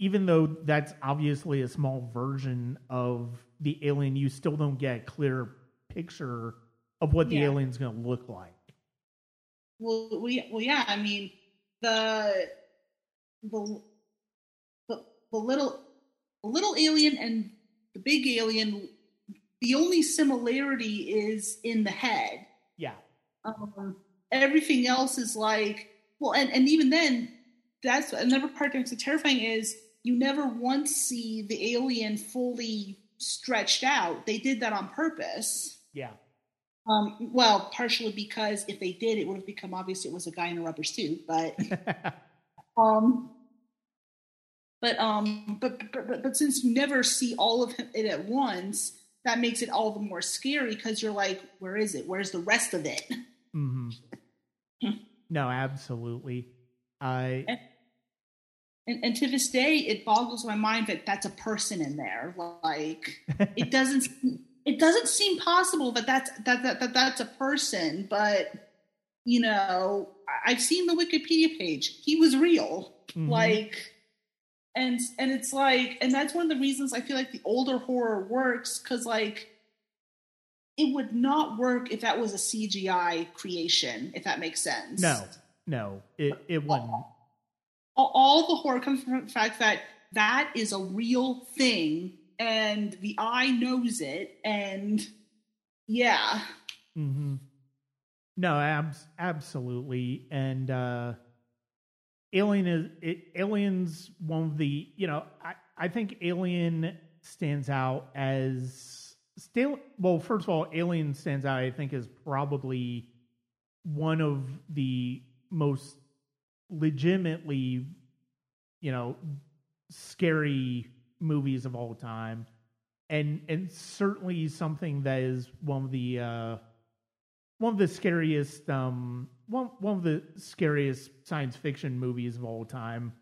even though that's obviously a small version of the alien, you still don't get a clear picture of what the Yeah. alien's gonna look like. Well, we, well, yeah. I mean, the the the, the little the little alien and the big alien. The only similarity is in the head. Yeah. Um, everything else is like well, and and even then, that's another part that's terrifying is you never once see the alien fully stretched out. They did that on purpose. Yeah. Um, well, partially because if they did, it would have become obvious it was a guy in a rubber suit. But um, but um, but but, but, but since you never see all of it at once, that makes it all the more scary because you're like, where is it? Where's the rest of it? hmm No, absolutely. I And, and to this day, it boggles my mind that that's a person in there. Like it doesn't it doesn't seem possible that that's that, that, that that's a person. But you know, I've seen the Wikipedia page. He was real. Mhm. Like, and and it's like, and that's one of the reasons I feel like the older horror works because like. It would not work if that was a CGI creation, if that makes sense. no, no, it it wouldn't. all, all the horror comes from the fact that that is a real thing and the eye knows it and yeah mm-hmm. No, abs- absolutely. And uh, Alien is it, Alien's one of the you know I I think Alien stands out as still well. First of all, Alien stands out. I think is probably one of the most legitimately you know scary movies of all time and and certainly something that is one of the uh one of the scariest um one one of the scariest science fiction movies of all time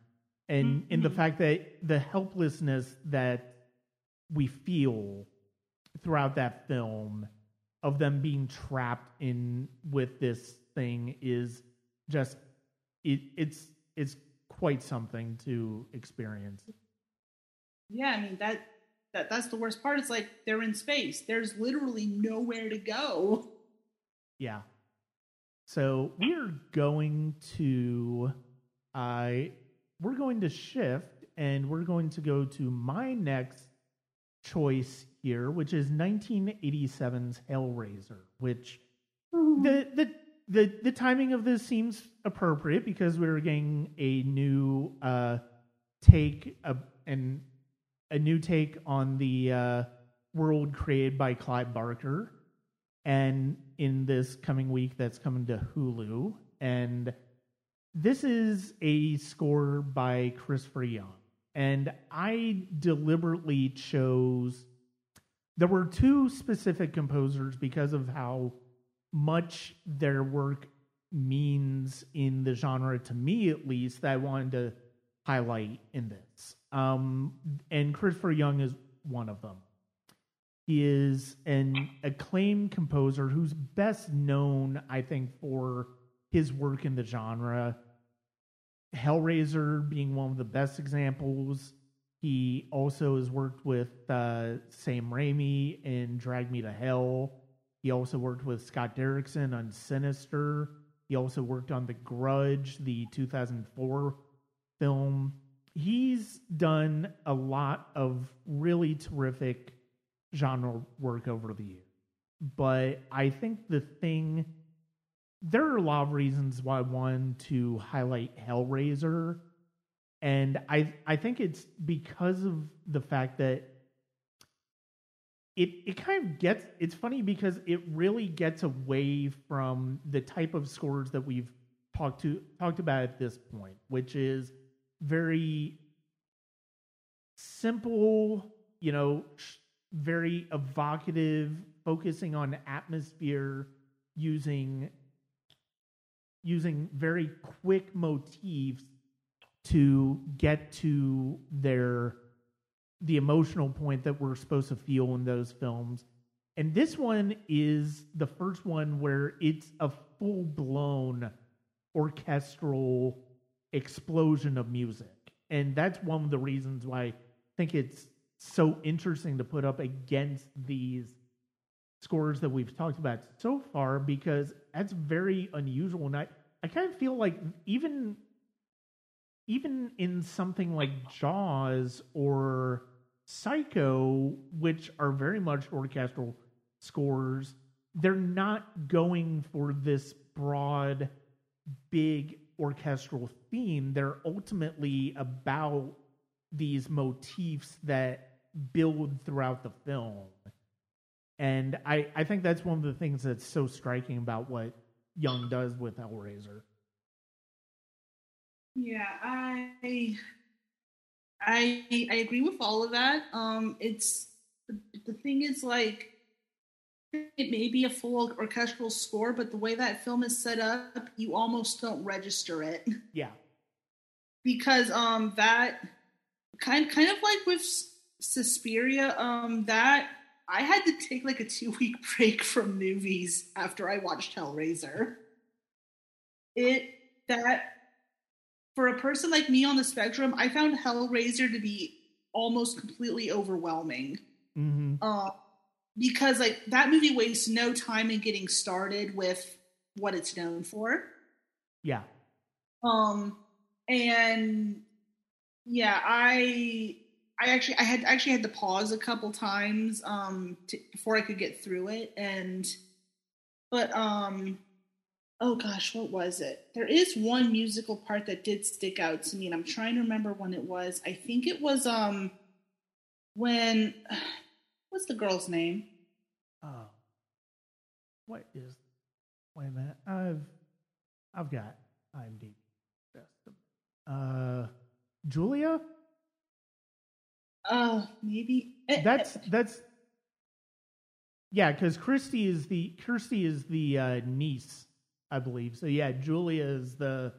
and mm-hmm. in the fact that the helplessness that we feel throughout that film of them being trapped in with this thing is just it it's it's quite something to experience yeah i mean that that that's the worst part. It's like they're in space. There's literally nowhere to go. Yeah. So we're going to uh we're going to shift and we're going to go to my next choice here, which is 1987's Hellraiser, which the the the the timing of this seems appropriate because we're getting a new uh take a and a new take on the uh world created by Clive Barker. And in this coming week that's coming to Hulu and this is a score by Christopher Young and I deliberately chose there were two specific composers because of how much their work means in the genre to me at least that I wanted to highlight in this. Um, and Christopher Young is one of them. Is an acclaimed composer who's best known, I think, for his work in the genre. Hellraiser being one of the best examples. He also has worked with uh, Sam Raimi in Drag Me to Hell. He also worked with Scott Derrickson on Sinister. He also worked on The Grudge, the 2004 film. He's done a lot of really terrific genre work over the years. But I think the thing, there are a lot of reasons why I wanted to highlight Hellraiser. And I, I think it's because of the fact that it, it kind of gets, it's funny because it really gets away from the type of scores that we've talked to talked about at this point, which is very simple, you know, very evocative, focusing on atmosphere, using using very quick motifs to get to their the emotional point that we're supposed to feel in those films. And this one is the first one where it's a full blown orchestral explosion of music. And that's one of the reasons why I think it's so interesting to put up against these scores that we've talked about so far because that's very unusual. And I, I kind of feel like even even in something like Jaws or Psycho, which are very much orchestral scores, they're not going for this broad, big orchestral theme. They're ultimately about these motifs that build throughout the film. And I, I think that's one of the things that's so striking about what Young does with Hellraiser. Yeah, I I I agree with all of that. Um it's the thing is like it may be a full orchestral score, but the way that film is set up, you almost don't register it. Yeah. Because um that kind kind of like with Suspiria, um that I had to take like a two week break from movies after I watched Hellraiser. It that for a person like me on the spectrum, I found Hellraiser to be almost completely overwhelming. Mm-hmm. Uh, because like that movie wastes no time in getting started with what it's known for. Yeah. Um and yeah, I I actually I had actually had to pause a couple times um to, before I could get through it and but um oh gosh, what was it? There is one musical part that did stick out to me and I'm trying to remember when it was. I think it was um when what's the girl's name? Oh. What is wait a minute. I've I've got IMDb. Uh Julia? Uh maybe That's that's yeah, because Christy is the Kirsty is the uh, niece, I believe. So yeah, Julia is the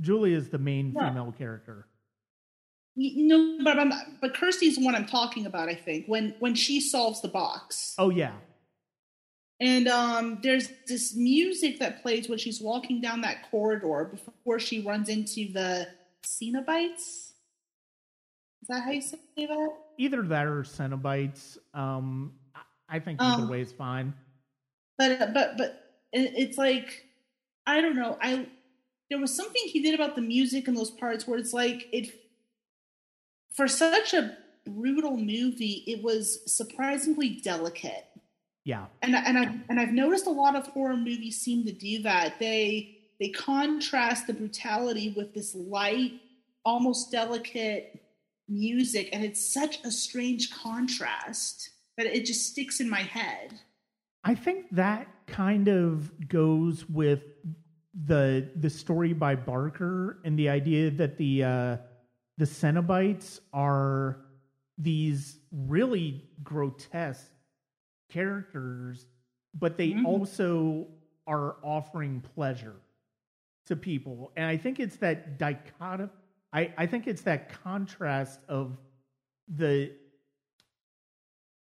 Julia is the main Yeah. female character. you know but I'm, but Kirsty's the one I'm talking about I think when when she solves the box. Oh yeah, And um, there's this music that plays when she's walking down that corridor before she runs into the Cenobites. Is that how you say that? either that or Cenobites. Um, I- think either Um, way is fine. but but but it's like I don't know. I there was something he did about the music in those parts where it's like it for such a brutal movie, it was surprisingly delicate. Yeah, And and I and I've noticed a lot of horror movies seem to do that. They they contrast the brutality with this light, almost delicate music, and it's such a strange contrast that it just sticks in my head. I think that kind of goes with the the story by Barker and the idea that the uh, the Cenobites are these really grotesque characters, but they Mhm. also are offering pleasure to people. And I think it's that dichotomy. I, I think it's that contrast of the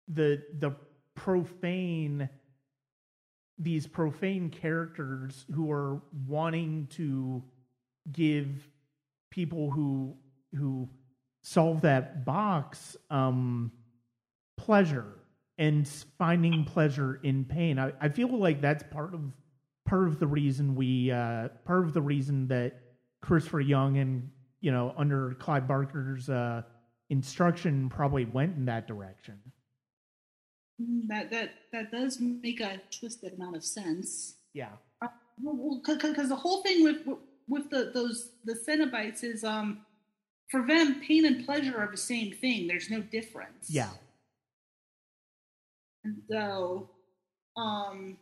the the profane these profane characters who are wanting to give people who who solve that box um pleasure and finding pleasure in pain. I, I feel like that's part of part of the reason we uh part of the reason that christopher young and you know under clive barker's uh instruction probably went in that direction Mm, That that that does make a twisted amount of sense. yeah Well, because the whole thing with with the those the Cenobites is um for them pain and pleasure are the same thing. There's no difference. yeah And so, um,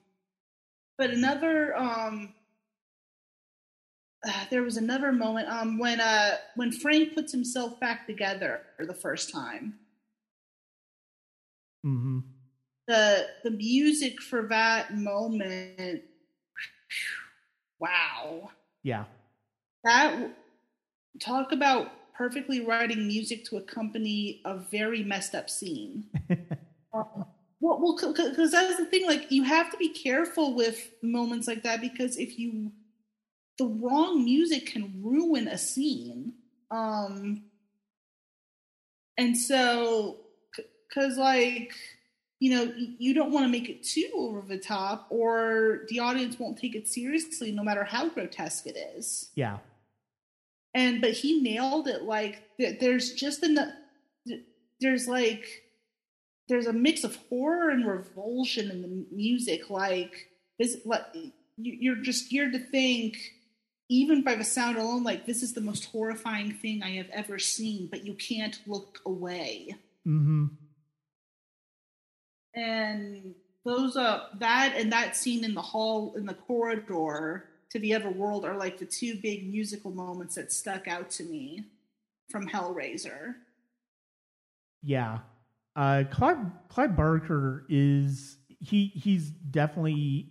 but another um. Uh, there was another moment um when uh when Frank puts himself back together for the first time. mm-hmm. The the music for that moment wow. Yeah. That talk about perfectly writing music to accompany a very messed up scene. Well well because that's the thing like you have to be careful with moments like that because if you the wrong music can ruin a scene. Um and so because like you know you don't want to make it too over the top or the audience won't take it seriously no matter how grotesque it is. Yeah. And but he nailed it like there's just enough there's like there's a mix of horror and revulsion in the music like this like you're just geared to think even by the sound alone like this is the most horrifying thing i have ever seen but you can't look away. Mm-hmm. And those uh that and that scene in the hall in the corridor to the other world are like the two big musical moments that stuck out to me from hellraiser. Yeah. Uh Clive Clive Barker is he he's definitely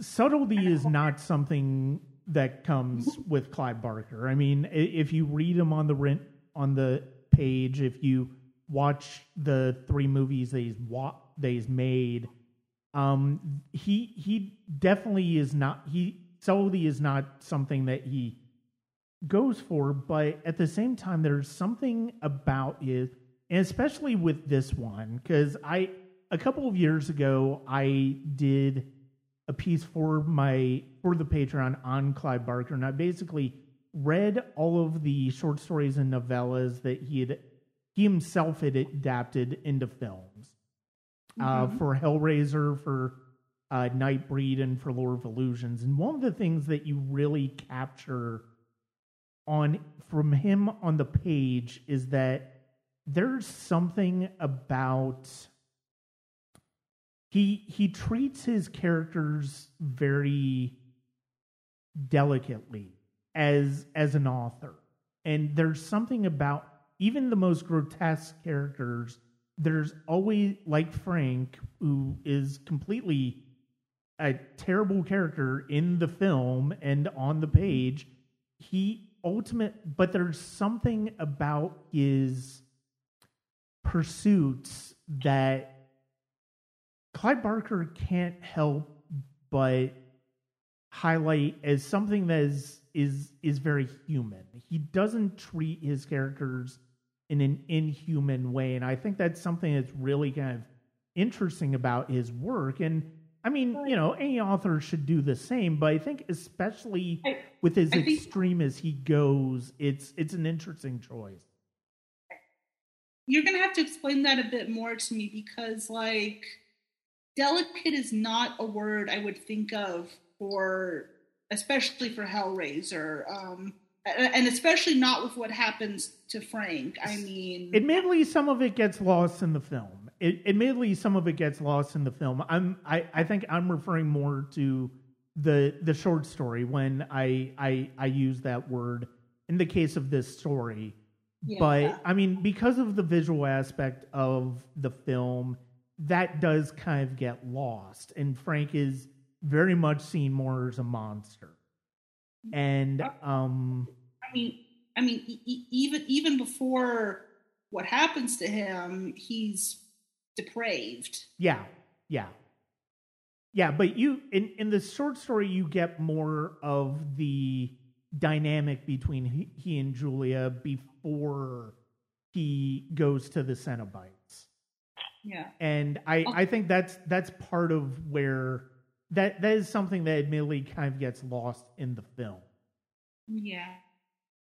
subtlety is not something that comes with Clive Barker. I mean, if you read him on the rent on the page, if you watch the three movies that he's wa- that he's made, um, he he definitely is not he subtlety is not something that he goes for, but at the same time, there's something about it, and especially with this one, because I a couple of years ago I did a piece for my for the Patreon on Clive Barker, and I basically read all of the short stories and novellas that he had he himself had adapted into films uh, Mhm. for Hellraiser, for uh, Nightbreed, and for Lord of Illusions. And one of the things that you really capture on from him on the page is that there's something about he he treats his characters very delicately as as an author. And there's something about even the most grotesque characters. There's always like frank who is completely a terrible character in the film and on the page he ultimate but there's something about his pursuits that Clive Barker can't help but highlight as something that is is is very human. He doesn't treat his characters in an inhuman way. And I think that's something that's really kind of interesting about his work. And I mean, you know, any author should do the same, but I think especially I- with as think- extreme as he goes, it's it's an interesting choice. You're gonna have to explain that a bit more to me because, like, delicate is not a word I would think of for, especially for Hellraiser, um, and especially not with what happens to Frank. I mean, Admittedly, some of it gets lost in the film. It, admittedly, some of it gets lost in the film. I'm I, I think I'm referring more to the the short story when I I I use that word in the case of this story. Yeah. But I mean, because of the visual aspect of the film, that does kind of get lost, and Frank is very much seen more as a monster. And um, I mean, I mean, e- even even before what happens to him, he's depraved. Yeah, yeah, yeah. But you in in the short story, you get more of the dynamic between he, he and Julia before he goes to the Cenobites, Yeah. and I I think that's that's part of where that that is something that admittedly kind of gets lost in the film. Yeah,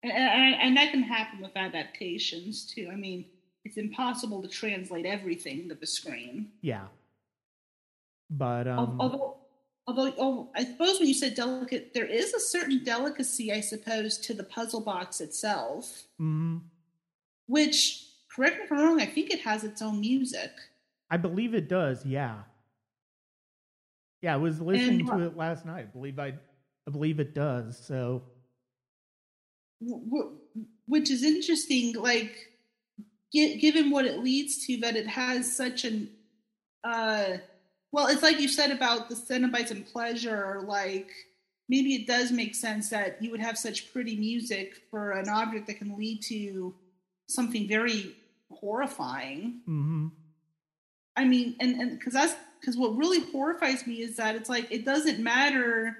and, and and that can happen with adaptations too. I mean, it's impossible to translate everything to the screen. Yeah, but um, although, although, oh, I suppose when you said delicate, there is a certain delicacy, I suppose, to the puzzle box itself, mhm. which, correct me if I'm wrong, I think it has its own music. I believe it does. Yeah. Yeah, I was listening And- to it last night. I believe I, I believe it does. So which is interesting like gi- given what it leads to that it has such an uh well it's like you said about the cenobites and pleasure like maybe it does make sense that you would have such pretty music for an object that can lead to something very horrifying hmm I mean, and and because that's because what really horrifies me is that it's like it doesn't matter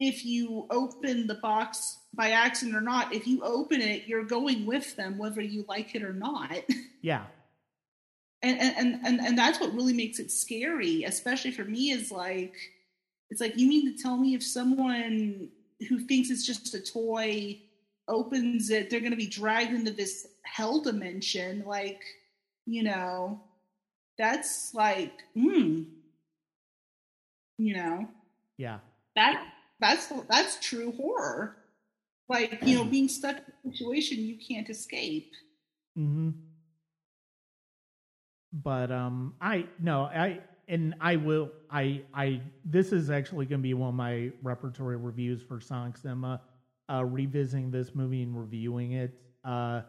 if you open the box by accident or not. If you open it, you're going with them, whether you like it or not. yeah, And and and and, and that's what really makes it scary, especially for me. Is like it's like you mean to tell me if someone who thinks it's just a toy opens it, they're going to be dragged into this hell dimension, like you know that's like hmm you know yeah, that that's that's true horror like you know being stuck in a situation you can't escape hmm But um, I no, I and I will. I I this is actually going to be one of my repertory reviews for Sonic Cinema. Uh, revisiting this movie and reviewing it. Uh,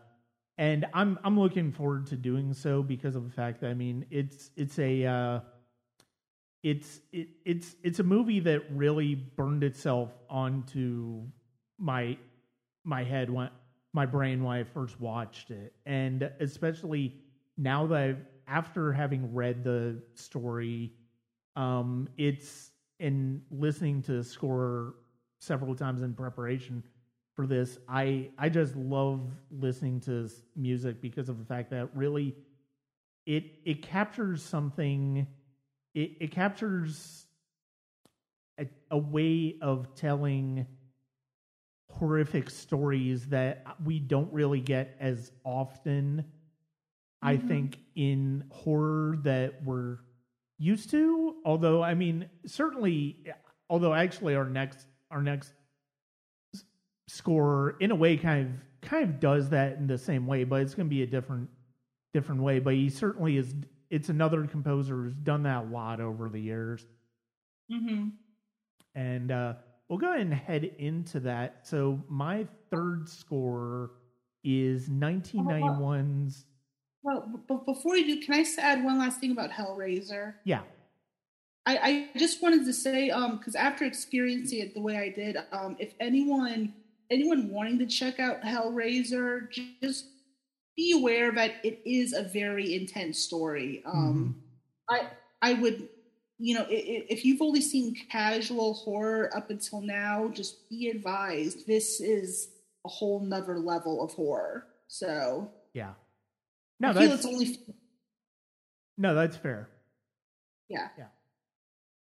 and I'm I'm looking forward to doing so because of the fact that I mean it's it's a uh, it's it, it's it's a movie that really burned itself onto my my head when my brain when I first watched it, and especially now that I've, after having read the story, um, it's in listening to the score several times in preparation for this. I I just love listening to this music because of the fact that really it it captures something. It it captures a, a way of telling horrific stories that we don't really get as often i Mhm. think in horror that we're used to although i mean certainly although actually our next our next s- score in a way kind of kind of does that in the same way but it's going to be a different different way but he certainly is it's another composer who's done that a lot over the years mm-hmm. and uh, we'll go ahead and head into that. So my third score is 1991's. well but before you do can i add one last thing about hellraiser Yeah, I, I just wanted to say, um, because after experiencing it the way I did, um, if anyone anyone wanting to check out Hellraiser, just be aware that it is a very intense story. Um, I I would, you know, i- i- if you've only seen casual horror up until now, just be advised this is a whole nother level of horror. So Yeah. No, I feel that's it's only no, that's fair. yeah.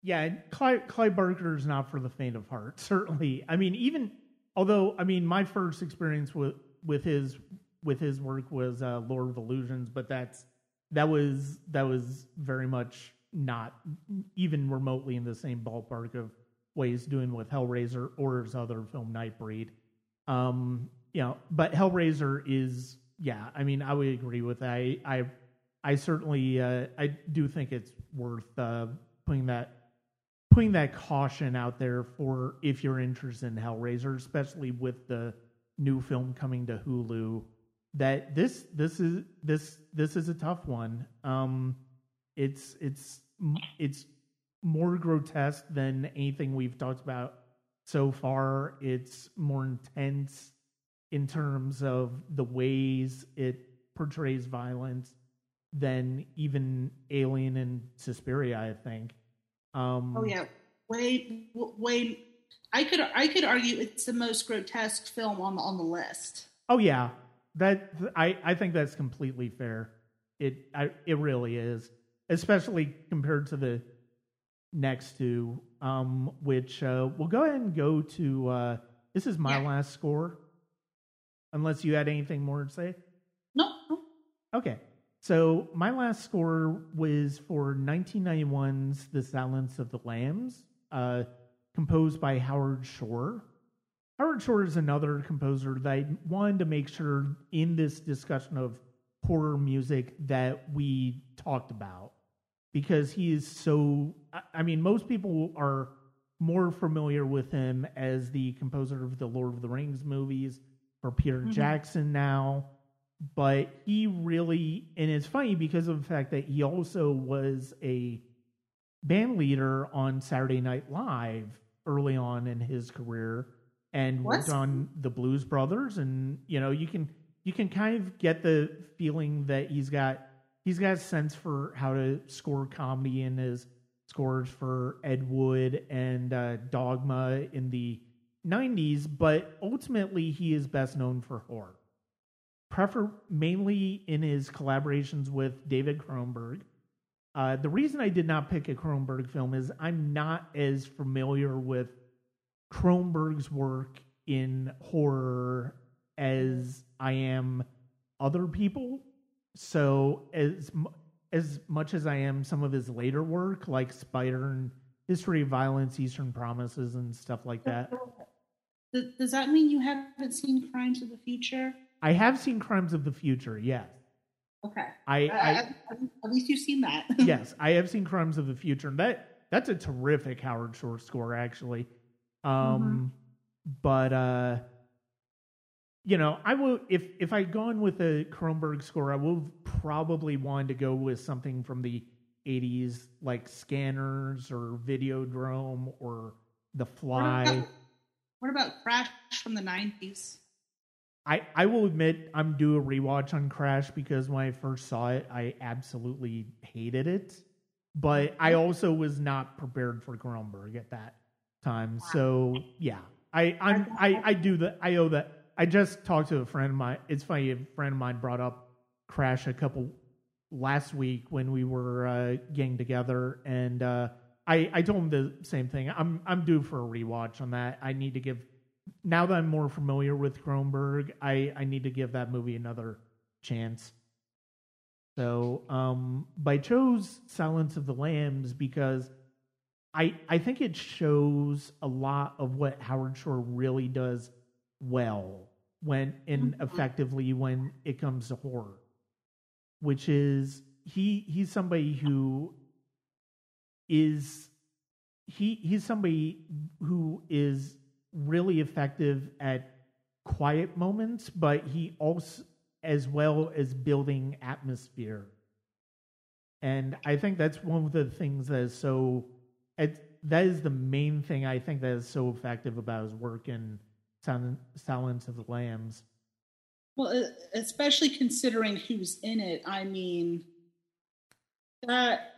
Yeah, and Clive, Clive Barker is not for the faint of heart. Certainly, I mean, even although I mean, my first experience with with his with his work was uh, Lord of Illusions, but that's that was that was very much not even remotely in the same ballpark of what he's doing with Hellraiser or his other film Nightbreed. Um, you know, but Hellraiser is yeah. I mean, I would agree with that. I I, I certainly uh, I do think it's worth uh, putting that putting that caution out there for if you're interested in Hellraiser, especially with the new film coming to Hulu. That this this is this this is a tough one. Um, it's it's it's more grotesque than anything we've talked about so far. It's more intense in terms of the ways it portrays violence than even Alien and Suspiria. I think. Um, Oh yeah, way way. I could I could argue it's the most grotesque film on the on the list. Oh yeah, that I I think that's completely fair. It I, it really is, especially compared to the next two, um, which uh, we'll go ahead and go to. Uh, this is my Yeah. last score, unless you had anything more to say. No, no. Okay. So my last score was for 1991's The Silence of the Lambs, uh, composed by Howard Shore. Howard Shore is another composer that I wanted to make sure in this discussion of horror music that we talked about because he is so. I- mean, most people are more familiar with him as the composer of the Lord of the Rings movies for Peter Mhm. Jackson now but he really and it's funny because of the fact that he also was a band leader on Saturday Night Live early on in his career and What? worked on the Blues Brothers and you know you can you can kind of get the feeling that he's got he's got a sense for how to score comedy in his scores for Ed Wood and uh, Dogma in the 90s but ultimately he is best known for horror prefer mainly in his collaborations with David Cronenberg. Uh, the reason I did not pick a Cronenberg film is I'm not as familiar with Cronenberg's work in horror as I am other people. So as as much as I am some of his later work, like Spider and History of Violence, Eastern Promises, and stuff like that. Does, does that mean you haven't seen Crimes of the Future? I have seen Crimes of the Future, yes. Okay, I, I, I at least you've seen that. yes, I have seen Crimes of the Future. and That that's a terrific Howard Shore score, actually. Um, but uh, you know, I will if if I'd gone with a Cronenberg score, I would probably want to go with something from the '80s, like Scanners or Videodrome or The What Fly. about, what about Crash from the nineties? I, I will admit I'm due a rewatch on Crash because when I first saw it, I absolutely hated it. But I also was not prepared for Cronenberg at that time. So yeah, I I'm, I I do that. I owe that. I just talked to a friend of mine. It's funny. A friend of mine brought up Crash a couple last week when we were uh, getting together, and uh, I I told him the same thing. I'm I'm due for a rewatch on that. I need to give now that I'm more familiar with Cronenberg, I, I need to give that movie another chance. So, um, but I chose Silence of the Lambs because I I think it shows a lot of what Howard Shore really does well when and Mhm. effectively when it comes to horror, which is he he's somebody who is he he's somebody who is really effective at quiet moments, but he also as well as building atmosphere. And I think that's one of the things that is so it, that is the main thing I think that is so effective about his work in Silence of the Lambs. Well, especially considering who's in it. I mean, that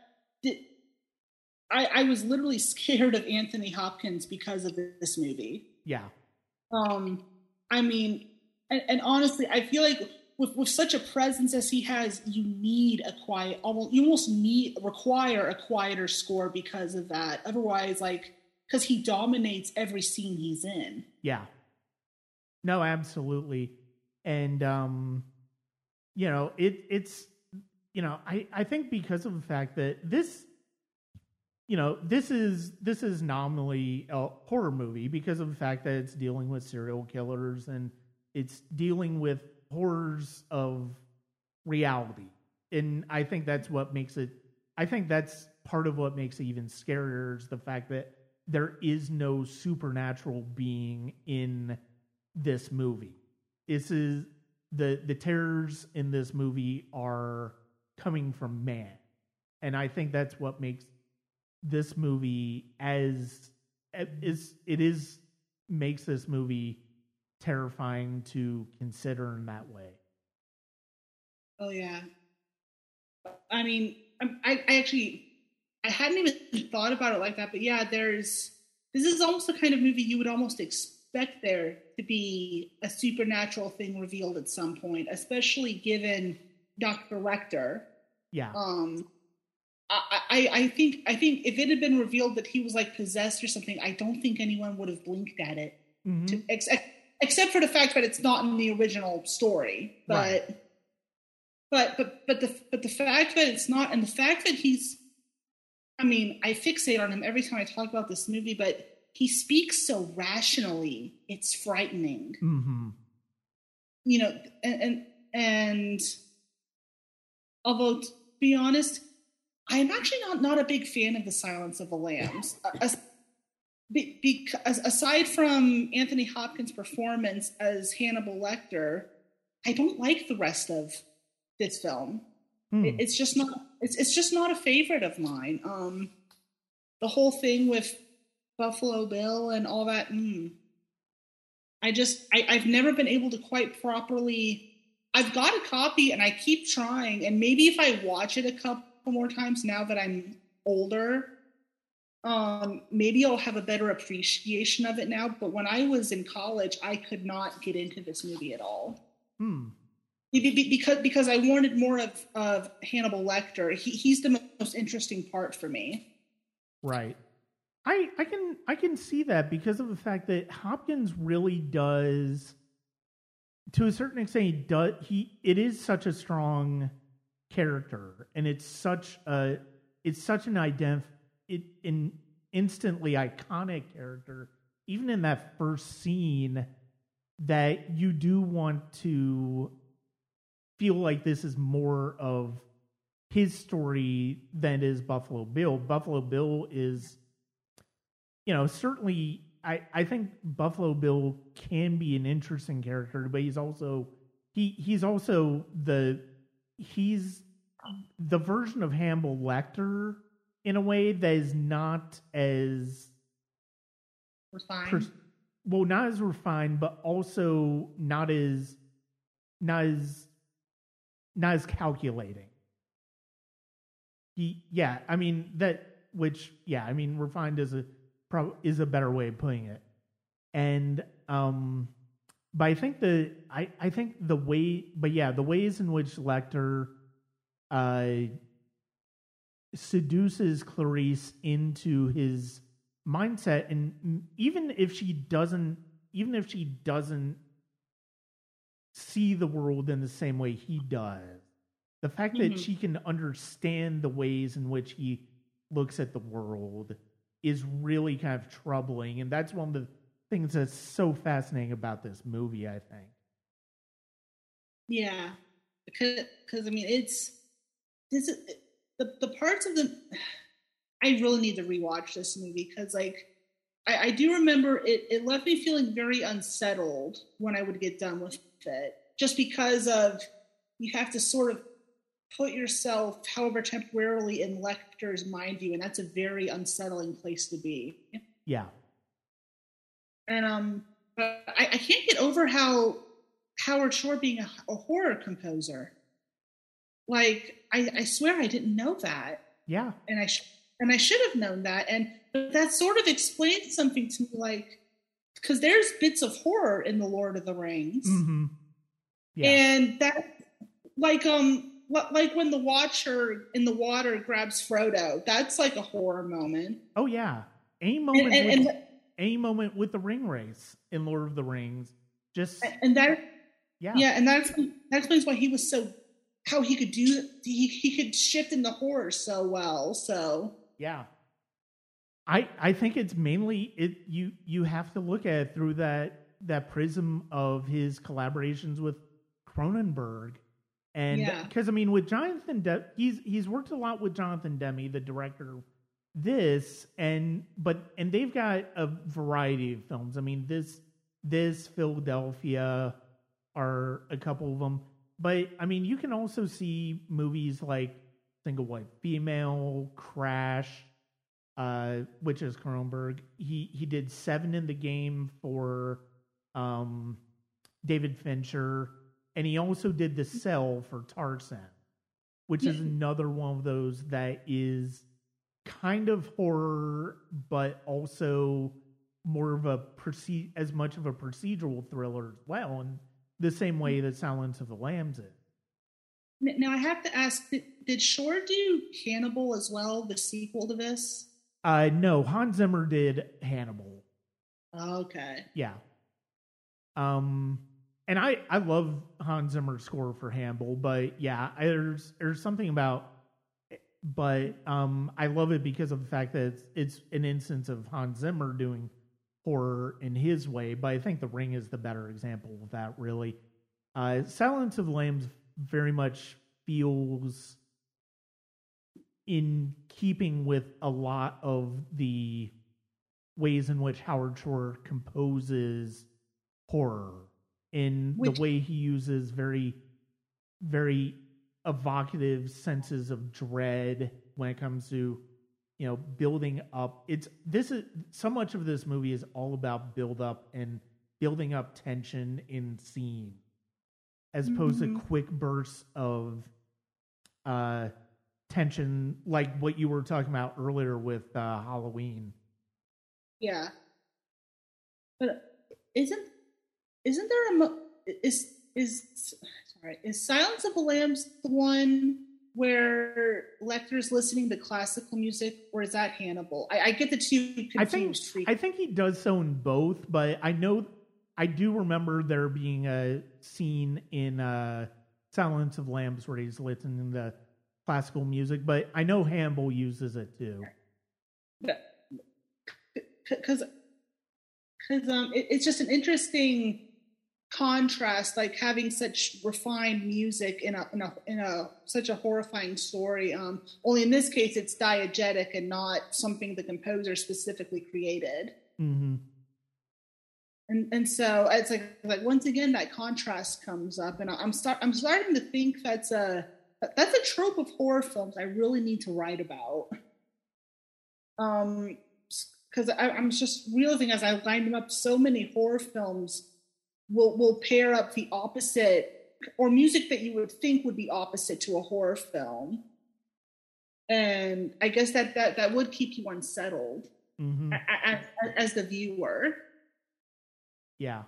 I I was literally scared of Anthony Hopkins because of this movie. Yeah. Um, I mean, and, and honestly, I feel like with, with such a presence as he has, you need a quiet, almost you almost need require a quieter score because of that. Otherwise, like because he dominates every scene he's in. Yeah. No, absolutely. And um you know, it it's you know, I I think because of the fact that this you know, this is this is nominally a horror movie because of the fact that it's dealing with serial killers and it's dealing with horrors of reality. And I think that's what makes it I think that's part of what makes it even scarier is the fact that there is no supernatural being in this movie. This is the the terrors in this movie are coming from man. And I think that's what makes this movie as is it is makes this movie terrifying to consider in that way. Oh yeah. I mean, I, I actually I hadn't even thought about it like that, but yeah, there's this is almost the kind of movie you would almost expect there to be a supernatural thing revealed at some point, especially given Dr. Lecter. Yeah. Um I, I, think I think if it had been revealed that he was like possessed or something, I don't think anyone would have blinked at it. Mm-hmm. To, ex- except for the fact that it's not in the original story. But Right. but but but the but the fact that it's not and the fact that he's I mean, I fixate on him every time I talk about this movie, but he speaks so rationally, it's frightening. hmm You know, and and, and although to be honest, I'm actually not not a big fan of the Silence of the Lambs. As, be, because aside from Anthony Hopkins' performance as Hannibal Lecter, I don't like the rest of this film. Hmm. It, it's just not. It's it's just not a favorite of mine. Um, the whole thing with Buffalo Bill and all that. Mm, I just I, I've never been able to quite properly. I've got a copy and I keep trying, and maybe if I watch it a couple more times now that I'm older, um, maybe I'll have a better appreciation of it now. But when I was in college, I could not get into this movie at all. Hmm. Be- be- because because I wanted more of of Hannibal Lecter. He, he's the most interesting part for me. Right. I I can I can see that because of the fact that Hopkins really does to a certain extent he does he it is such a strong character and it's such a it's such an ident it an instantly iconic character even in that first scene that you do want to feel like this is more of his story than is Buffalo Bill. Buffalo Bill is, you know, certainly I, I think Buffalo Bill can be an interesting character, but he's also he he's also the he's the version of Hannibal Lecter in a way that is not as Refined. well, not as refined, but also not as not as not as calculating. He, yeah, I mean that. Which, yeah, I mean refined is a prob- is a better way of putting it. And um, but I think the I I think the way, but yeah, the ways in which Lecter uh seduces Clarice into his mindset and even if she doesn't even if she doesn't see the world in the same way he does the fact that Mhm. she can understand the ways in which he looks at the world is really kind of troubling and that's one of the things that's so fascinating about this movie i think. Yeah, because because I mean it's this the the parts of the I really need to rewatch this movie because like I, I do remember it it left me feeling very unsettled when I would get done with it just because of you have to sort of put yourself however temporarily in Lecter's mind view and that's a very unsettling place to be. Yeah and um but I, I can't get over how Howard Shore being a, a horror composer. Like I, I swear I didn't know that, yeah and I sh- and I should have known that, and but that sort of explains something to me, like because there's bits of horror in the Lord of the Rings, hmm Yeah. And that, like, um, like when the Watcher in the water grabs Frodo, that's like a horror moment. oh yeah. a moment And, and, and, any moment with the Ringwraiths in Lord of the Rings. Just and that, yeah. yeah, and that's that explains why he was so, how he could do, he he could shift in the horror so well. So Yeah. I I think it's mainly it you you have to look at it through that that prism of his collaborations with Cronenberg. And Yeah. because I mean with Jonathan De- he's he's worked a lot with Jonathan Demme, the director this and but and they've got a variety of films. I mean this this Philadelphia are a couple of them. But I mean you can also see movies like Single White Female, Crash, uh, which is Cronenberg. He he did seven in the game for um, David Fincher, and he also did the Cell for Tarsem, which is another one of those that is kind of horror, but also more of a proceed as much of a procedural thriller as well, in the same way that Silence of the Lambs is. Now I have to ask: Did, did Shore do Hannibal as well, the sequel to this? Uh, no, Hans Zimmer did Hannibal. Okay. Yeah. Um, and I I love Hans Zimmer's score for Hannibal, but yeah, I- there's there's something about, but um, I love it because of the fact that it's it's an instance of Hans Zimmer doing horror in his way. But I think The Ring is the better example of that. Really, uh, Silence of the Lambs very much feels in keeping with a lot of the ways in which Howard Shore composes horror in Which- the way he uses very very evocative senses of dread when it comes to you know building up it's this is so much of this movie is all about build up and building up tension in scene as opposed to Mhm. quick bursts of uh tension like what you were talking about earlier with uh Halloween Yeah. But isn't isn't there a mo- is is sorry is Silence of the Lambs the one where Lecter's listening to classical music, or is that Hannibal? I, I get the two confused. I think I think he does so in both, but I know I do remember there being a scene in uh, Silence of the Lambs where he's listening to classical music, but I know Hannibal uses it too. because because um it, it's just an interesting contrast like having such refined music in a in a in a such a horrifying story um only in this case it's diegetic and not something the composer specifically created. Hmm and and so it's like like once again that contrast comes up and i'm start i'm starting to think that's a that's a trope of horror films i really need to write about. Um because i'm just realizing as i lined them up so many horror films will will pair up the opposite or music that you would think would be opposite to a horror film and i guess that that that would keep you unsettled hmm a- a- a- as the viewer Yeah.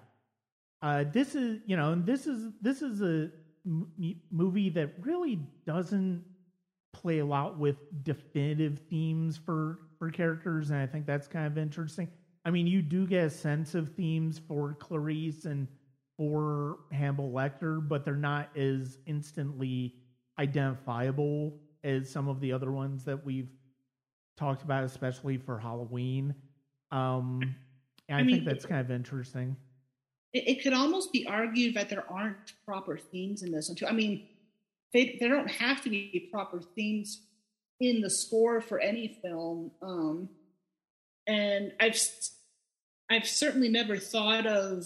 Uh, this is, you know, and this is this is a m- movie that really doesn't play a lot with definitive themes for for characters, and I think that's kind of interesting. I mean, you do get a sense of themes for Clarice and for Hannibal Lecter, but they're not as instantly identifiable as some of the other ones that we've talked about, especially for Halloween. Um, and I, I mean, think that's kind of interesting. it, it could almost be argued that there aren't proper themes in this one too. I mean, they there don't have to be proper themes in the score for any film. Um, and I've I've certainly never thought of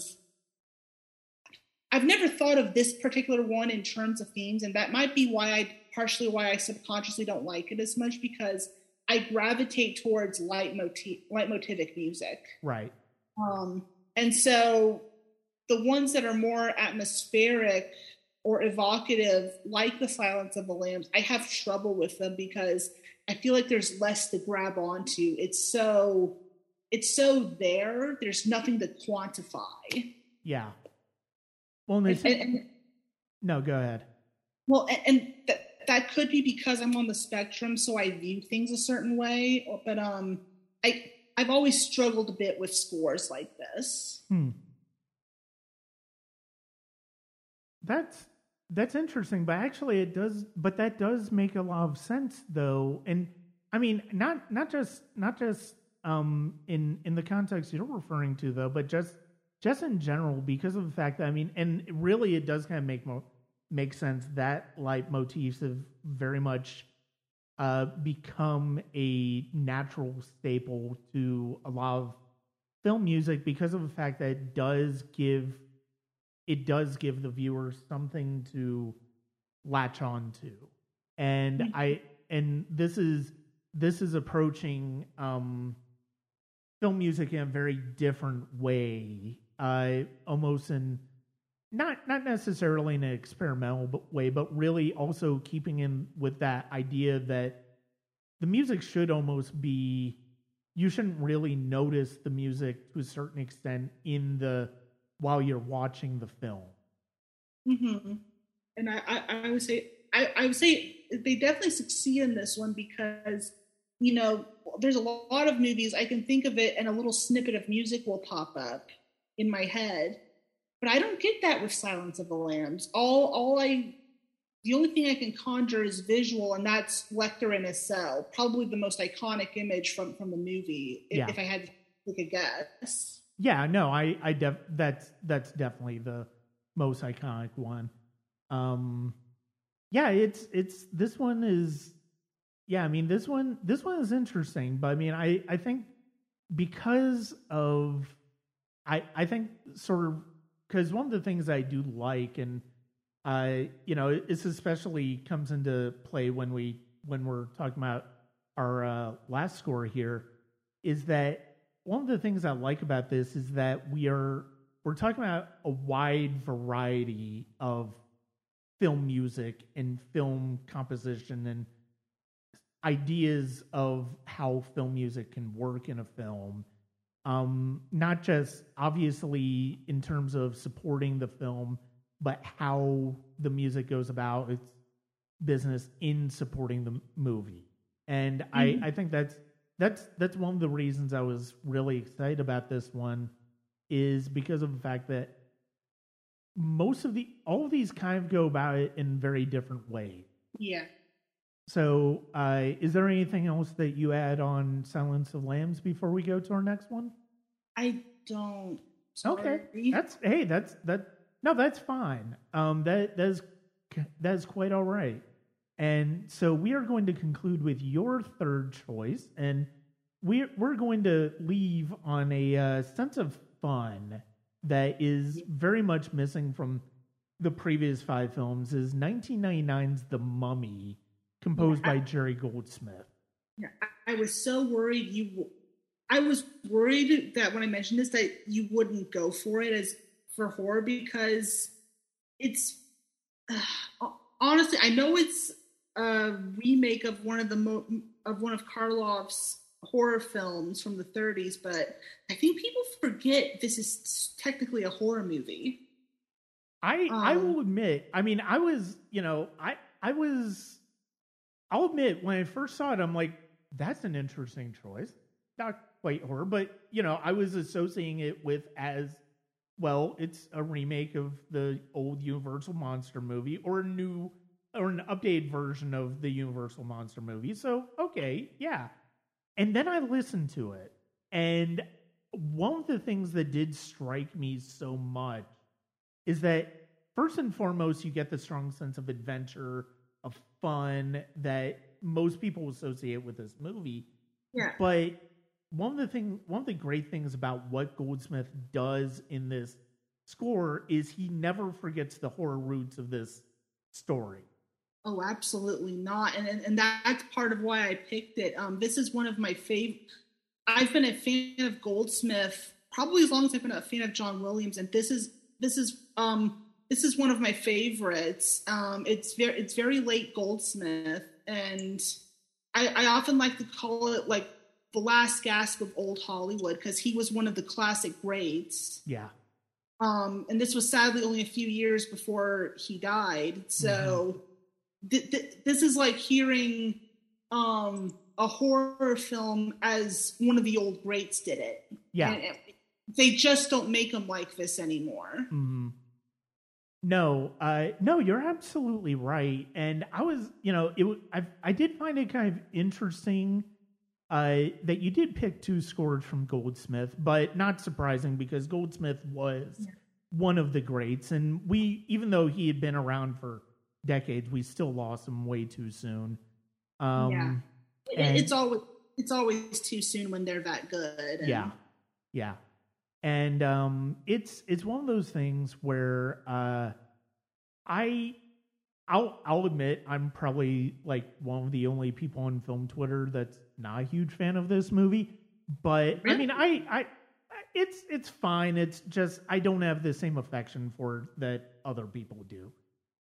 I've never thought of this particular one in terms of themes, and that might be why I partially why I subconsciously don't like it as much because I gravitate towards leitmotif, light motivic music. Right. Um, and so the ones that are more atmospheric or evocative, like the Silence of the Lambs, I have trouble with them because I feel like there's less to grab onto. It's so it's so there. There's nothing to quantify. Yeah. Well, and And, and, No, go ahead. Well, and, and that that could be because I'm on the spectrum, so I view things a certain way. But um, I I've always struggled a bit with scores like this. Hmm. That's that's interesting, but actually it does but that does make a lot of sense though. And I mean not not just not just um in in the context you're referring to though, but just just in general because of the fact that I mean and really it does kind of make more make sense that leitmotifs have very much uh, become a natural staple to a lot of film music because of the fact that it does give it does give the viewer something to latch on to and mm-hmm. i and this is this is approaching um film music in a very different way uh almost in not not necessarily in an experimental way, but really also keeping in with that idea that the music should almost be you shouldn't really notice the music to a certain extent in the while you're watching the film. Mm-hmm. And I, I, I would say I, I would say they definitely succeed in this one because you know there's a lot of movies I can think of it and a little snippet of music will pop up in my head but I don't get that with Silence of the Lambs. All all I the only thing I can conjure is visual, and that's Lecter in a cell, probably the most iconic image from from the movie. If, yeah. if I had to take a guess. Yeah, no, I I def that's that's definitely the most iconic one. Um, yeah, it's it's this one is yeah, I mean this one this one is interesting, but I mean I I think because of I I think sort of because one of the things I do like, and uh, you know, this especially comes into play when we when we're talking about our uh, last score here, is that one of the things I like about this is that we are we're talking about a wide variety of film music and film composition and ideas of how film music can work in a film um, not just obviously in terms of supporting the film, but how the music goes about its business in supporting the movie. And mm-hmm. I, I think that's that's that's one of the reasons I was really excited about this one is because of the fact that most of the all of these kind of go about it in very different ways. Yeah. So, uh, is there anything else that you add on Silence of Lambs before we go to our next one? I don't. Sorry. Okay, that's hey, that's that. No, that's fine. Um, that that's that's quite all right. And so we are going to conclude with your third choice, and we're we're going to leave on a uh, sense of fun that is very much missing from the previous five films. Is 1999's The Mummy composed yeah, I, by Jerry Goldsmith. Yeah, I, I was so worried you. I was worried that when I mentioned this, that you wouldn't go for it as for horror because it's uh, honestly, I know it's a remake of one of the mo- of one of Karloff's horror films from the 30s, but I think people forget this is technically a horror movie. I um, I will admit, I mean, I was, you know, I I was I'll admit, when I first saw it, I'm like, that's an interesting choice. Not quite horror, but you know, I was associating it with as well, it's a remake of the old Universal Monster movie or a new or an updated version of the Universal Monster movie. So, okay, yeah. And then I listened to it. And one of the things that did strike me so much is that first and foremost, you get the strong sense of adventure of fun that most people associate with this movie. Yeah. But one of the thing one of the great things about what Goldsmith does in this score is he never forgets the horror roots of this story. Oh, absolutely not. And and, and that's part of why I picked it. Um, this is one of my favorite. I've been a fan of Goldsmith probably as long as I've been a fan of John Williams, and this is this is um this is one of my favorites. Um, it's very it's very late Goldsmith, and I, I often like to call it like the last gasp of old Hollywood because he was one of the classic greats. Yeah. Um, and this was sadly only a few years before he died. So mm-hmm. Th- th- this is like hearing um, a horror film as one of the old greats did it. Yeah. They just don't make them like this anymore. Mm-hmm. No, uh, no, you're absolutely right. And I was, you know, it I I did find it kind of interesting uh, that you did pick two scores from Goldsmith, but not surprising because Goldsmith was yeah. one of the greats, and we, even though he had been around for decades, we still lost them way too soon. Um, yeah, and, it's always it's always too soon when they're that good. And... Yeah, yeah, and um, it's it's one of those things where uh, I I'll I'll admit I'm probably like one of the only people on film Twitter that's not a huge fan of this movie. But really? I mean, I I it's it's fine. It's just I don't have the same affection for that other people do.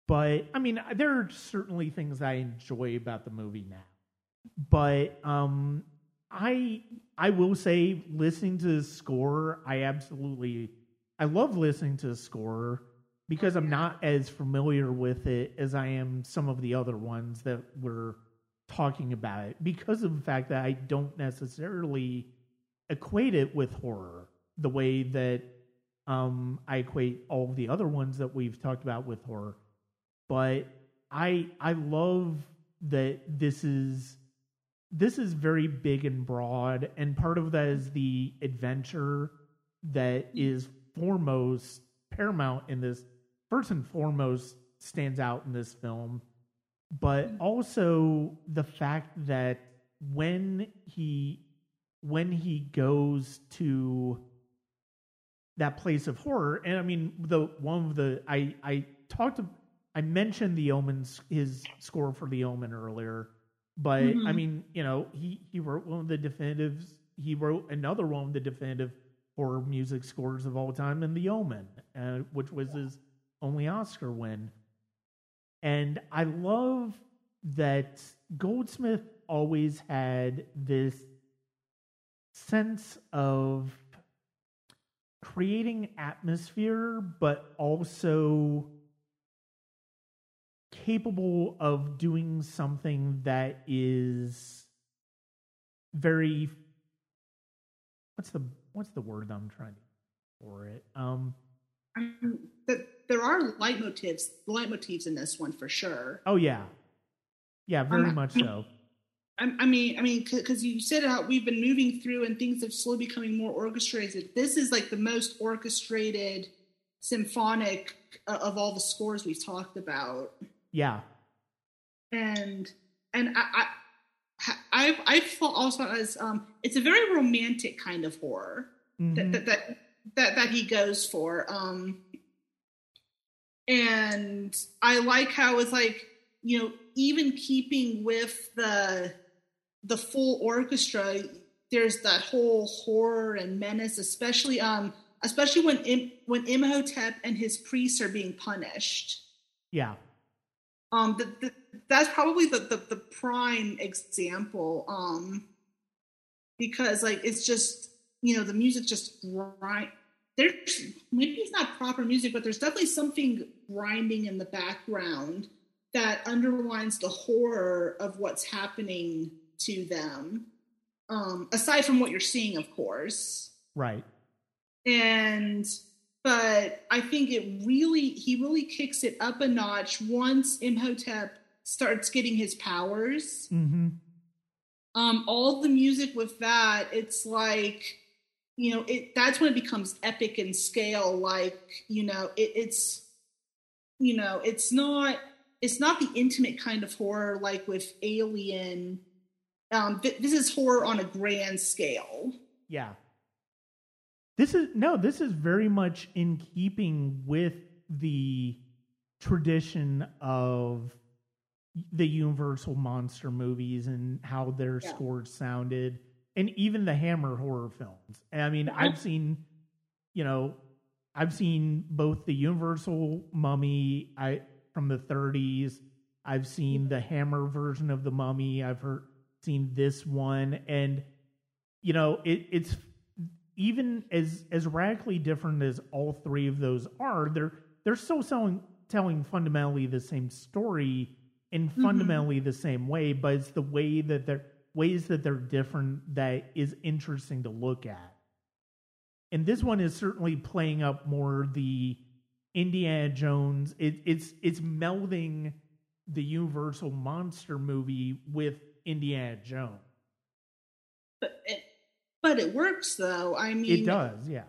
But I mean, there are certainly things I enjoy about the movie now. But um, I I will say, listening to the score, I absolutely I love listening to the score because I'm not as familiar with it as I am some of the other ones that were talking about it because of the fact that I don't necessarily equate it with horror the way that um, I equate all the other ones that we've talked about with horror. But I I love that this is this is very big and broad, and part of that is the adventure that is foremost paramount in this. First and foremost, stands out in this film but also the fact that when he when he goes to that place of horror and i mean the one of the i i talked i mentioned the omens his score for the omen earlier but mm-hmm. i mean you know he he wrote one of the definitives he wrote another one of the definitive horror music scores of all time in the omen uh, which was his only oscar win and I love that Goldsmith always had this sense of creating atmosphere, but also capable of doing something that is very what's the what's the word I'm trying to for it um the, there are leitmotifs, leitmotifs in this one for sure. Oh yeah, yeah, very um, much so. I, I mean, I mean, because you said how we've been moving through and things have slowly becoming more orchestrated. This is like the most orchestrated symphonic uh, of all the scores we've talked about. Yeah, and and I. I I've I also as um, it's a very romantic kind of horror mm-hmm. that, that, that that that he goes for. Um, and I like how it's like you know even keeping with the the full orchestra, there's that whole horror and menace, especially um especially when Im, when Imhotep and his priests are being punished. Yeah. Um, the, the, that's probably the, the the prime example. Um, because like it's just you know the music just grind there's maybe it's not proper music but there's definitely something grinding in the background that underlines the horror of what's happening to them um aside from what you're seeing of course right and but i think it really he really kicks it up a notch once imhotep starts getting his powers mm-hmm um, all the music with that, it's like, you know, it that's when it becomes epic in scale. Like, you know, it, it's, you know, it's not it's not the intimate kind of horror like with Alien. Um, th- this is horror on a grand scale. Yeah. This is no, this is very much in keeping with the tradition of the Universal monster movies and how their yeah. scores sounded, and even the Hammer horror films. I mean, yeah. I've seen, you know, I've seen both the Universal Mummy I from the 30s. I've seen the Hammer version of the Mummy. I've heard seen this one, and you know, it, it's even as as radically different as all three of those are, they're they're still selling, telling fundamentally the same story in Mm-hmm. fundamentally the same way, but it's the way that they're ways that they're different that is interesting to look at. And this one is certainly playing up more the Indiana Jones. It, it's it's melding the Universal monster movie with Indiana Jones. But it, works though. I mean, It does, yeah.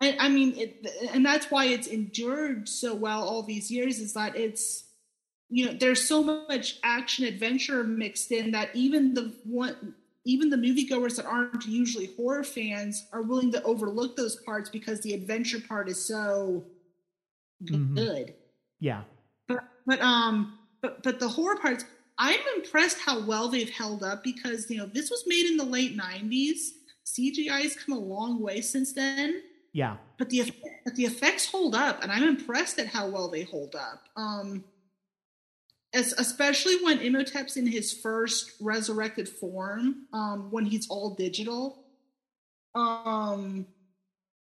I, I mean, it, and that's why it's endured so well all these years. Is that it's you know there's so much action adventure mixed in that even the one even the moviegoers that aren't usually horror fans are willing to overlook those parts because the adventure part is so Mhm. good. Yeah. But but um but but the horror parts, I'm impressed how well they've held up because you know this was made in the late '90s. CGI has come a long way since then Yeah. but the but the effects hold up, and I'm impressed at how well they hold up. Um, as, especially when Imhotep's in his first resurrected form, um, when he's all digital. Um,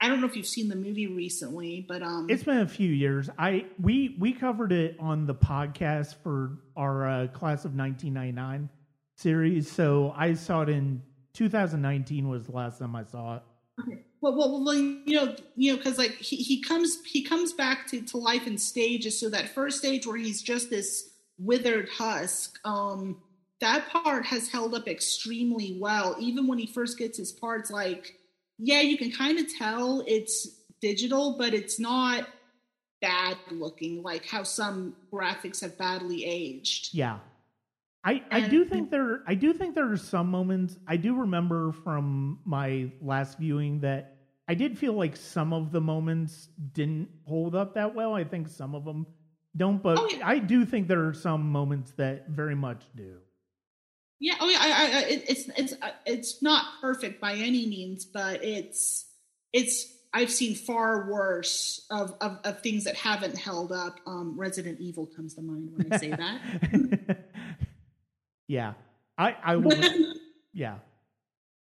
I don't know if you've seen the movie recently, but um, It's been a few years. I we we covered it on the podcast for our uh, class of 1999 series. So I saw it in 2019 was the last time I saw it. well, well, well, you know, you know, because like he, he comes he comes back to, to life in stages. So that first stage where he's just this withered husk, um, that part has held up extremely well. Even when he first gets his parts, like yeah, you can kind of tell it's digital, but it's not bad looking like how some graphics have badly aged. Yeah. I, I And- do think there I do think there are some moments I do remember from my last viewing that I did feel like some of the moments didn't hold up that well. I think some of them don't, but Oh, yeah. I do think there are some moments that very much do. Yeah, oh yeah, I, I, I, it- it's it's uh, it's not perfect by any means, but it's it's I've seen far worse of of, of things that haven't held up. Um, Resident Evil comes to mind when I say that. yeah. I I will yeah.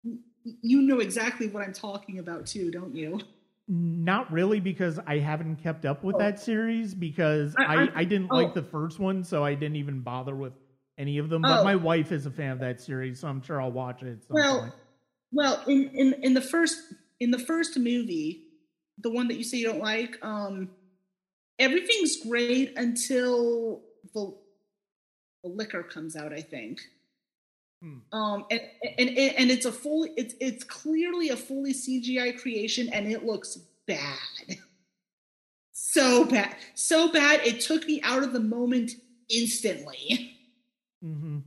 you know exactly what I'm talking about too, don't you? Not really because I haven't kept up with Oh. that series because I- I, I- didn't oh. like the first one, so I didn't even bother with any of them. But Oh. my wife is a fan of that series, so I'm sure I'll watch it Well, point. Well, in, in in the first in the first movie, the one that you say you don't like, um, everything's great until the the Licker comes out. I think. Hmm. Um, and, and and it's a fully it's it's clearly a fully CGI creation, and it looks bad, so bad, so bad. It took me out of the moment instantly. Mm-hmm.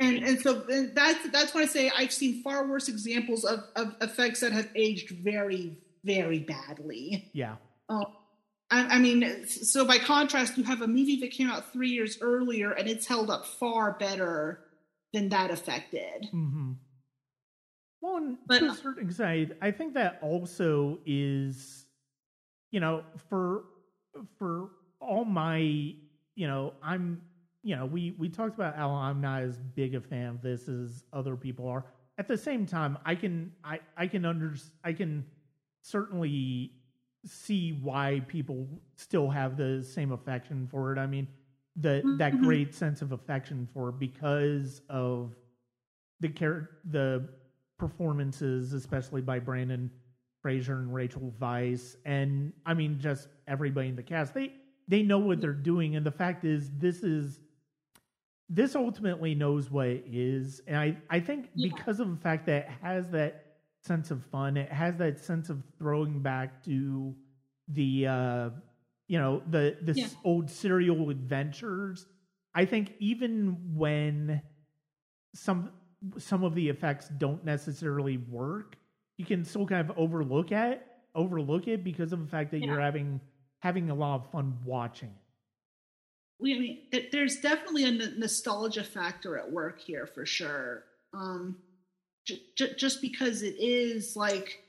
And and so that's that's why I say I've seen far worse examples of, of effects that have aged very very badly. Yeah. Um, I, I mean, so by contrast, you have a movie that came out three years earlier, and it's held up far better than that effect did. hmm Well, and But- to a certain extent, I think that also is, you know, for for all my, you know, I'm, you know, we we talked about how I'm not as big a fan of this as other people are. At the same time, I can I I can under I can certainly see why people still have the same affection for it. I mean, the that Mhm. great sense of affection for it because of the char- the performances, especially by Brendan Fraser and Rachel Weisz, and I mean just everybody in the cast. They they know what they're doing, and the fact is, this is this ultimately knows what it is, and I I think Yeah. because of the fact that it has that sense of fun, it has that sense of throwing back to the uh you know the the Yeah. old serial adventures. I think even when some some of the effects don't necessarily work, you can still kind of overlook it, overlook it because of the fact that you're having having a lot of fun watching it. we I mean th- there's definitely a n- nostalgia factor at work here for sure um j- j- just because it is like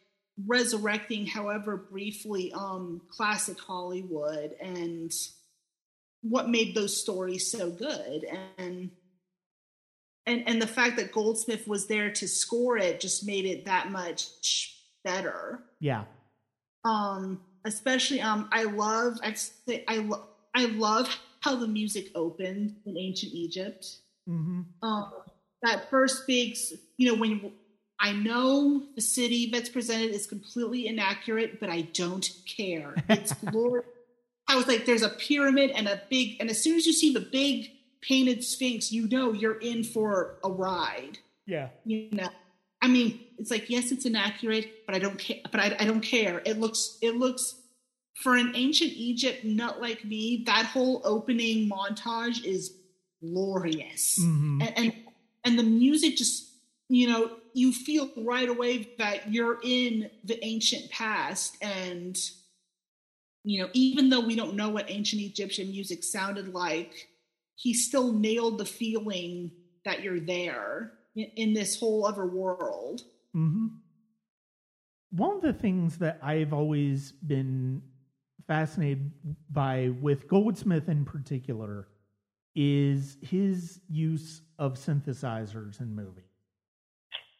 resurrecting however briefly um classic hollywood and what made those stories so good and and and the fact that goldsmith was there to score it just made it that much better. Yeah. Um, especially um, I love I say I lo- I love how the music opened in ancient Egypt. Mm-hmm. Um, that first big, you know, when I know the city that's presented is completely inaccurate, but I don't care. It's glorious. I was like, there's a pyramid and a big, and as soon as you see the big painted sphinx, you know you're in for a ride. Yeah. You know, I mean, it's like yes, it's inaccurate, but I don't care. But I, I don't care. It looks, it looks for an ancient Egypt nut like me. That whole opening montage is glorious, Mm-hmm. and, and and the music just, you know, you feel right away that you're in the ancient past and you know even though we don't know what ancient egyptian music sounded like he still nailed the feeling that you're there in, this whole other world Mm-hmm. One of the things that I've always been fascinated by with Goldsmith in particular is his use of synthesizers in movies.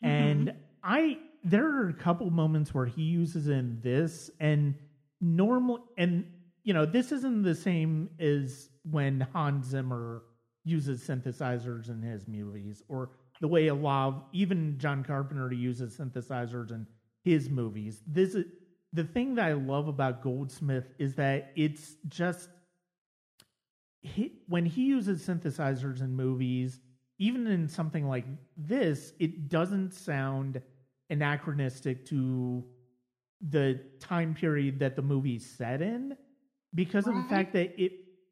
Mm-hmm. And I there are a couple moments where he uses in this and normal and you know, this isn't the same as when Hans Zimmer uses synthesizers in his movies or the way a lot of even John Carpenter uses synthesizers in his movies. This is the thing that I love about Goldsmith is that it's just he, when he uses synthesizers in movies, even in something like this, it doesn't sound anachronistic to the time period that the movie's set in because of the fact that it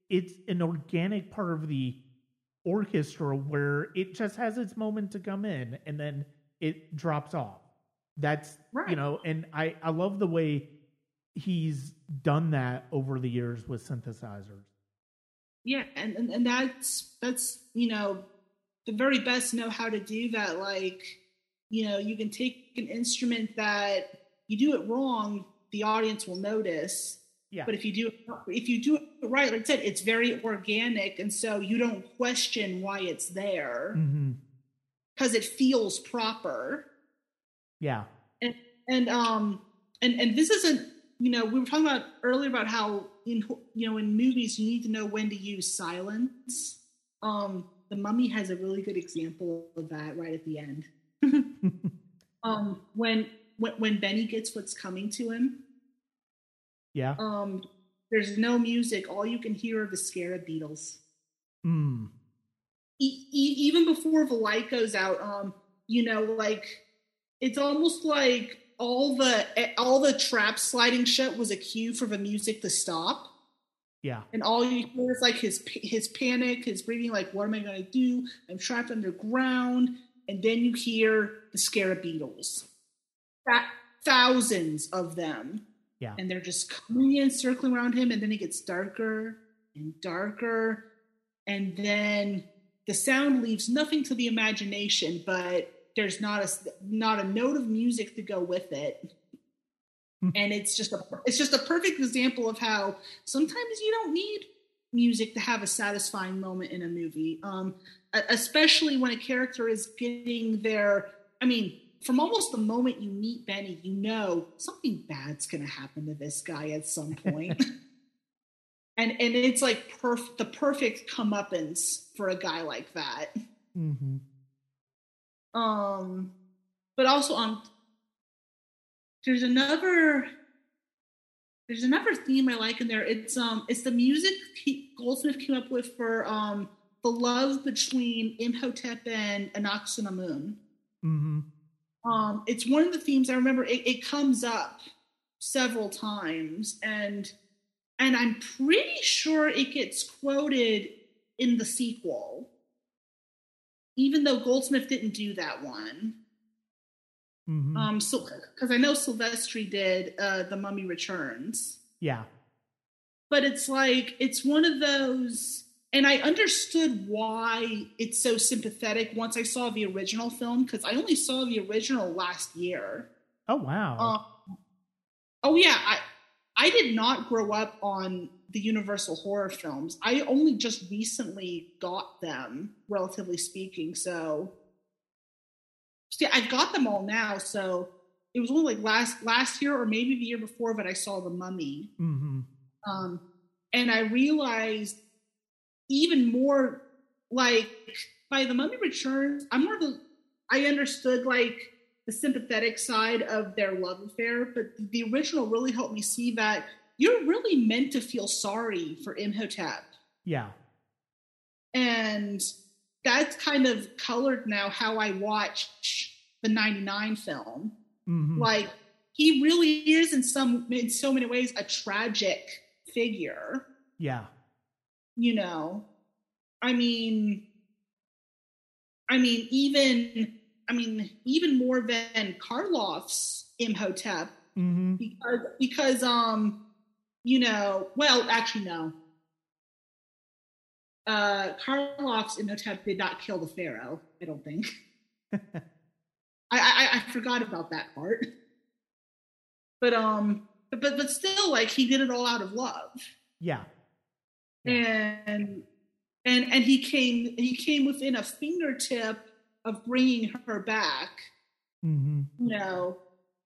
it's an organic part of the orchestra where it just has its moment to come in and then it drops off. That's right. you know, and I I love the way he's done that over the years with synthesizers. Yeah and, and and that's that's you know the very best know how to do that like you know you can take an instrument that you do it wrong the audience will notice Yeah. but if you do if you do it right like i said it's very organic and so you don't question why it's there because it feels proper Yeah. and and um and and this isn't you know we were talking about earlier about how in you know in movies you need to know when to use silence. Um the mummy has a really good example of that right at the end. Um when when, when benny gets what's coming to him. Yeah. um there's no music. All you can hear are the scarab beetles. Mm. e- e- even before the light goes out um you know like it's almost like all the eh, all the trap sliding shut was a cue for the music to stop. Yeah. and all you hear is like his his panic his breathing like what am i going to do? I'm trapped underground. And then you hear the scarab beetles. That thousands of them. Yeah. and they're just coming in circling around him. And then it gets darker and darker. And then the sound leaves nothing to the imagination but there's not a not a note of music to go with it. Hmm. and it's just a it's just a perfect example of how sometimes you don't need music to have a satisfying moment in a movie. Um especially when a character is getting their i mean from almost the moment you meet benny you know something bad's going to happen to this guy at some point. And and it's like perf- the perfect comeuppance for a guy like that. Hmm um but also um there's another there's another theme i like in there. It's um it's the music he, goldsmith came up with for um the love between imhotep and Anck-su-namun hmm um it's one of the themes i remember it, it comes up several times and and i'm pretty sure it gets quoted in the sequel even though goldsmith didn't do that one hmm um so because i know silvestri did uh the mummy returns yeah. but it's like it's one of those and i understood why it's so sympathetic once i saw the original film because i only saw the original last year Oh wow. um, oh yeah i i did not grow up on the universal horror films i only just recently got them relatively speaking so see i've got them all now so it was only like last last year or maybe the year before, but I saw the Mummy, Mm-hmm. um, and I realized even more like by the Mummy Returns, I'm more the I understood like the sympathetic side of their love affair, but the original really helped me see that you're really meant to feel sorry for Imhotep. Yeah. And that's kind of colored now how I watch the 99 film. Mm-hmm. Like he really is in some in so many ways a tragic figure, yeah. you know. I mean I mean even I mean even more than Karloff's Imhotep Mm-hmm. because because um you know well actually no. Uh Karloff's Imhotep did not kill the pharaoh I don't think. I, I I forgot about that part. But um but but, but still like he did it all out of love. Yeah. and and and he came he came within a fingertip of bringing her back. Mm-hmm. you know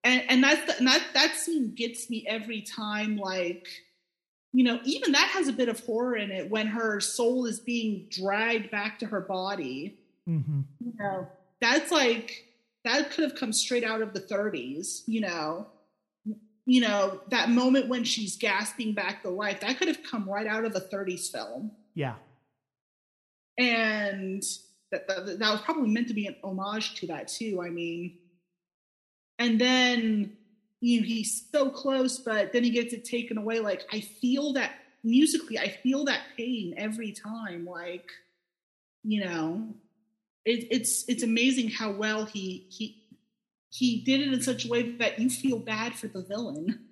and and that's the, and that that scene gets me every time like you know even that has a bit of horror in it when her soul is being dragged back to her body Mm-hmm. you know that's like that could have come straight out of the 30s you know you know that moment when she's gasping back the life that could have come right out of a 30s film Yeah. and that, that, that was probably meant to be an homage to that too i mean and then you know, he's so close but then he gets it taken away like i feel that musically i feel that pain every time like you know it, it's it's amazing how well he he he did it in such a way that you feel bad for the villain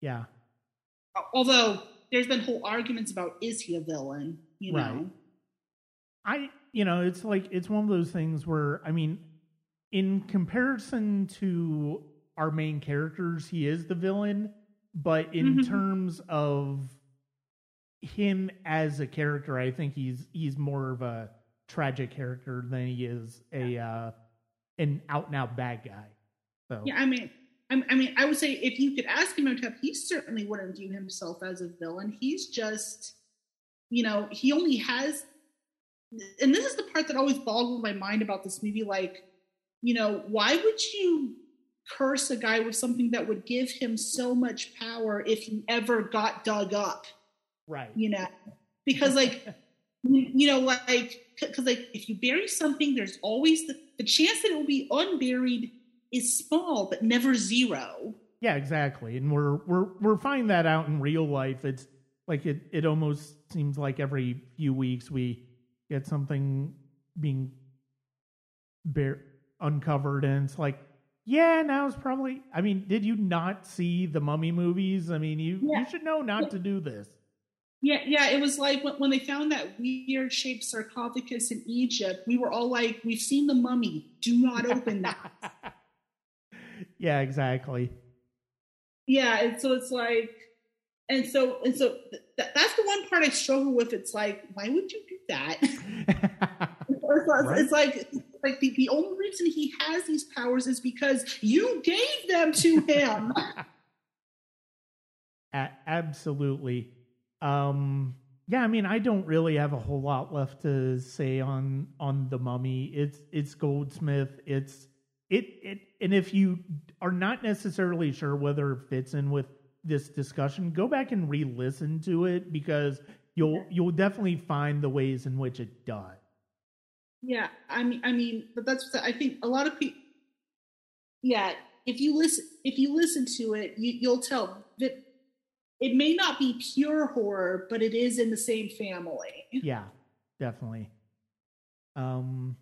Yeah. although there's been whole arguments about is he a villain you know Right. I, you know, it's like it's one of those things where I mean, in comparison to our main characters, he is the villain, but in Mhm. terms of him as a character, I think he's he's more of a tragic character than he is a uh, an out and out bad guy. So Yeah, I mean, I I mean, I would say if you could ask him, Imhotep, he certainly wouldn't view himself as a villain. He's just, you know, he only has, and this is the part that always boggled my mind about this movie. Like, you know, why would you curse a guy with something that would give him so much power if he ever got dug up? right. You know, because like, you know, like, because like if you bury something, there's always the, the chance that it will be unburied is small, but never zero. Yeah, exactly. And we're we're we're finding that out in real life. It's like it it almost seems like every few weeks we get something being bare uncovered and it's like yeah, now it's probably I mean, did you not see the mummy movies? I mean, you Yeah. you should know not Yeah. to do this. Yeah, yeah. It was like when, when they found that weird shaped sarcophagus in Egypt, we were all like, "We've seen the mummy. Do not open that." yeah, exactly. yeah, and so it's like, and so and so th- th- that's the one part I struggle with. It's like, why would you do that? It's, like- Right. it's like like the, the only reason he has these powers is because you gave them to him. Absolutely. Um yeah, I mean I don't really have a whole lot left to say on on the mummy. It's it's Goldsmith. It's it it and if you are not necessarily sure whether it fits in with this discussion, go back and re-listen to it because you'll you'll definitely find the ways in which it does. Yeah, I mean, I mean, but that's I think a lot of people. Yeah, if you listen, if you listen to it, you, you'll tell that it may not be pure horror, but it is in the same family, Yeah, definitely. Um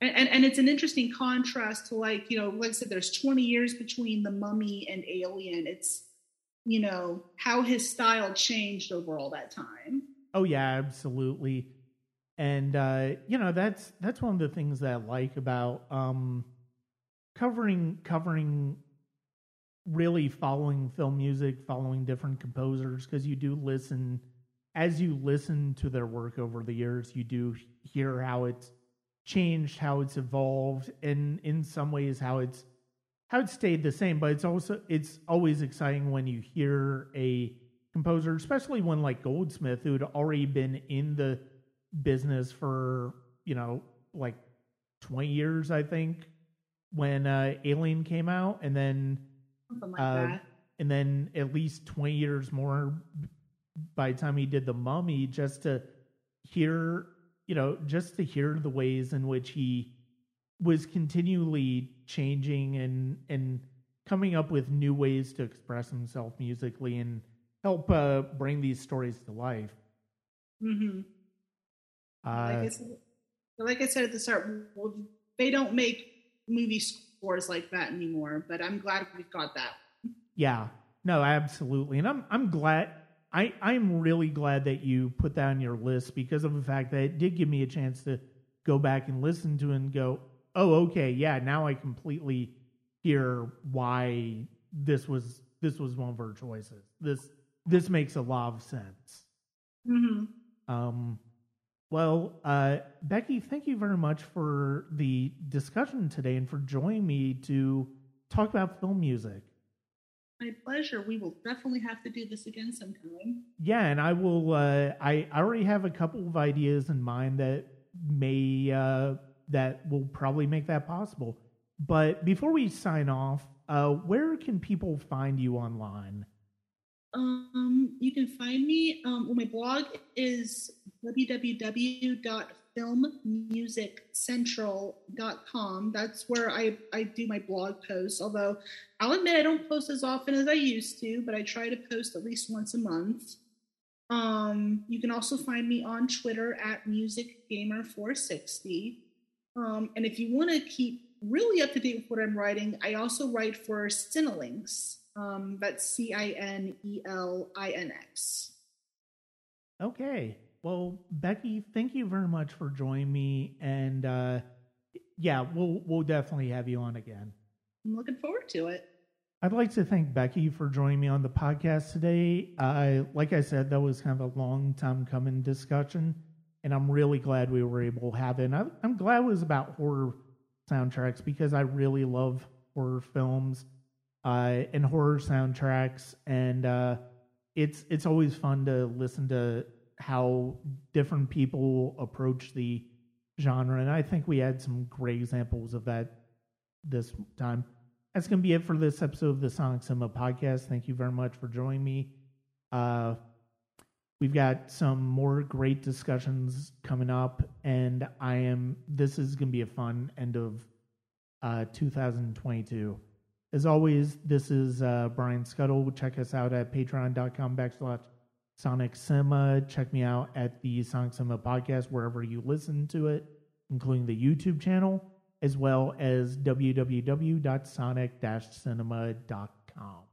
and, and and it's an interesting contrast to like you know, like I said, there's 20 years between the Mummy and Alien. It's you know how his style changed over all that time. Oh yeah, absolutely. And uh, you know, that's that's one of the things that I like about um covering covering really following film music, following different composers because you do listen as you listen to their work over the years, you do hear how it's changed, how it's evolved, and in some ways how it's how it stayed the same, but it's also it's always exciting when you hear a composer, especially one like Goldsmith, who had already been in the business for you know like twenty years, I think, when uh, Alien came out, and then Something like uh, that. and then at least 20 years more by the time he did the mummy just to hear you know just to hear the ways in which he was continually changing and and coming up with new ways to express himself musically and help uh, bring these stories to life hmm uh, like, I said, like I said at the start, well, they don't make movie scores like that anymore. But I'm glad we've got that. Yeah, no, absolutely, and I'm I'm glad. I I'm really glad that you put that on your list because of the fact that it did give me a chance to go back and listen to and go, oh, okay, yeah, now I completely hear why this was this was one of her choices. This this makes a lot of sense. hmm Um, well, uh, Becky, thank you very much for the discussion today and for joining me to talk about film music. My pleasure. We will definitely have to do this again sometime. Yeah, and I will. Uh, I I already have a couple of ideas in mind that may uh, that will probably make that possible. But before we sign off, uh, where can people find you online? Um, you can find me. Um, well, my blog is www.filmmusiccentral.com. That's where I, I do my blog posts. Although I'll admit I don't post as often as I used to, but I try to post at least once a month. Um, you can also find me on Twitter at musicgamer460. Um, and if you want to keep really up to date with what I'm writing, I also write for Cinelinx. Um, that's C I N E L I N X. Okay. Well, Becky, thank you very much for joining me, and uh, yeah, we'll we'll definitely have you on again. I'm looking forward to it. I'd like to thank Becky for joining me on the podcast today. I, like I said, that was kind of a long time coming discussion, and I'm really glad we were able to have it. And I, I'm glad it was about horror soundtracks because I really love horror films uh, and horror soundtracks, and uh, it's it's always fun to listen to how different people approach the genre, and I think we had some great examples of that this time. That's going to be it for this episode of the Sonic Cinema podcast. Thank you very much for joining me. Uh, we've got some more great discussions coming up, and I am. This is going to be a fun end of uh, 2022. As always, this is uh, Brian Skutle. Check us out at patreon.com backslash Sonic Cinema. Check me out at the Sonic Cinema podcast wherever you listen to it, including the YouTube channel, as well as www.sonic-cinema.com.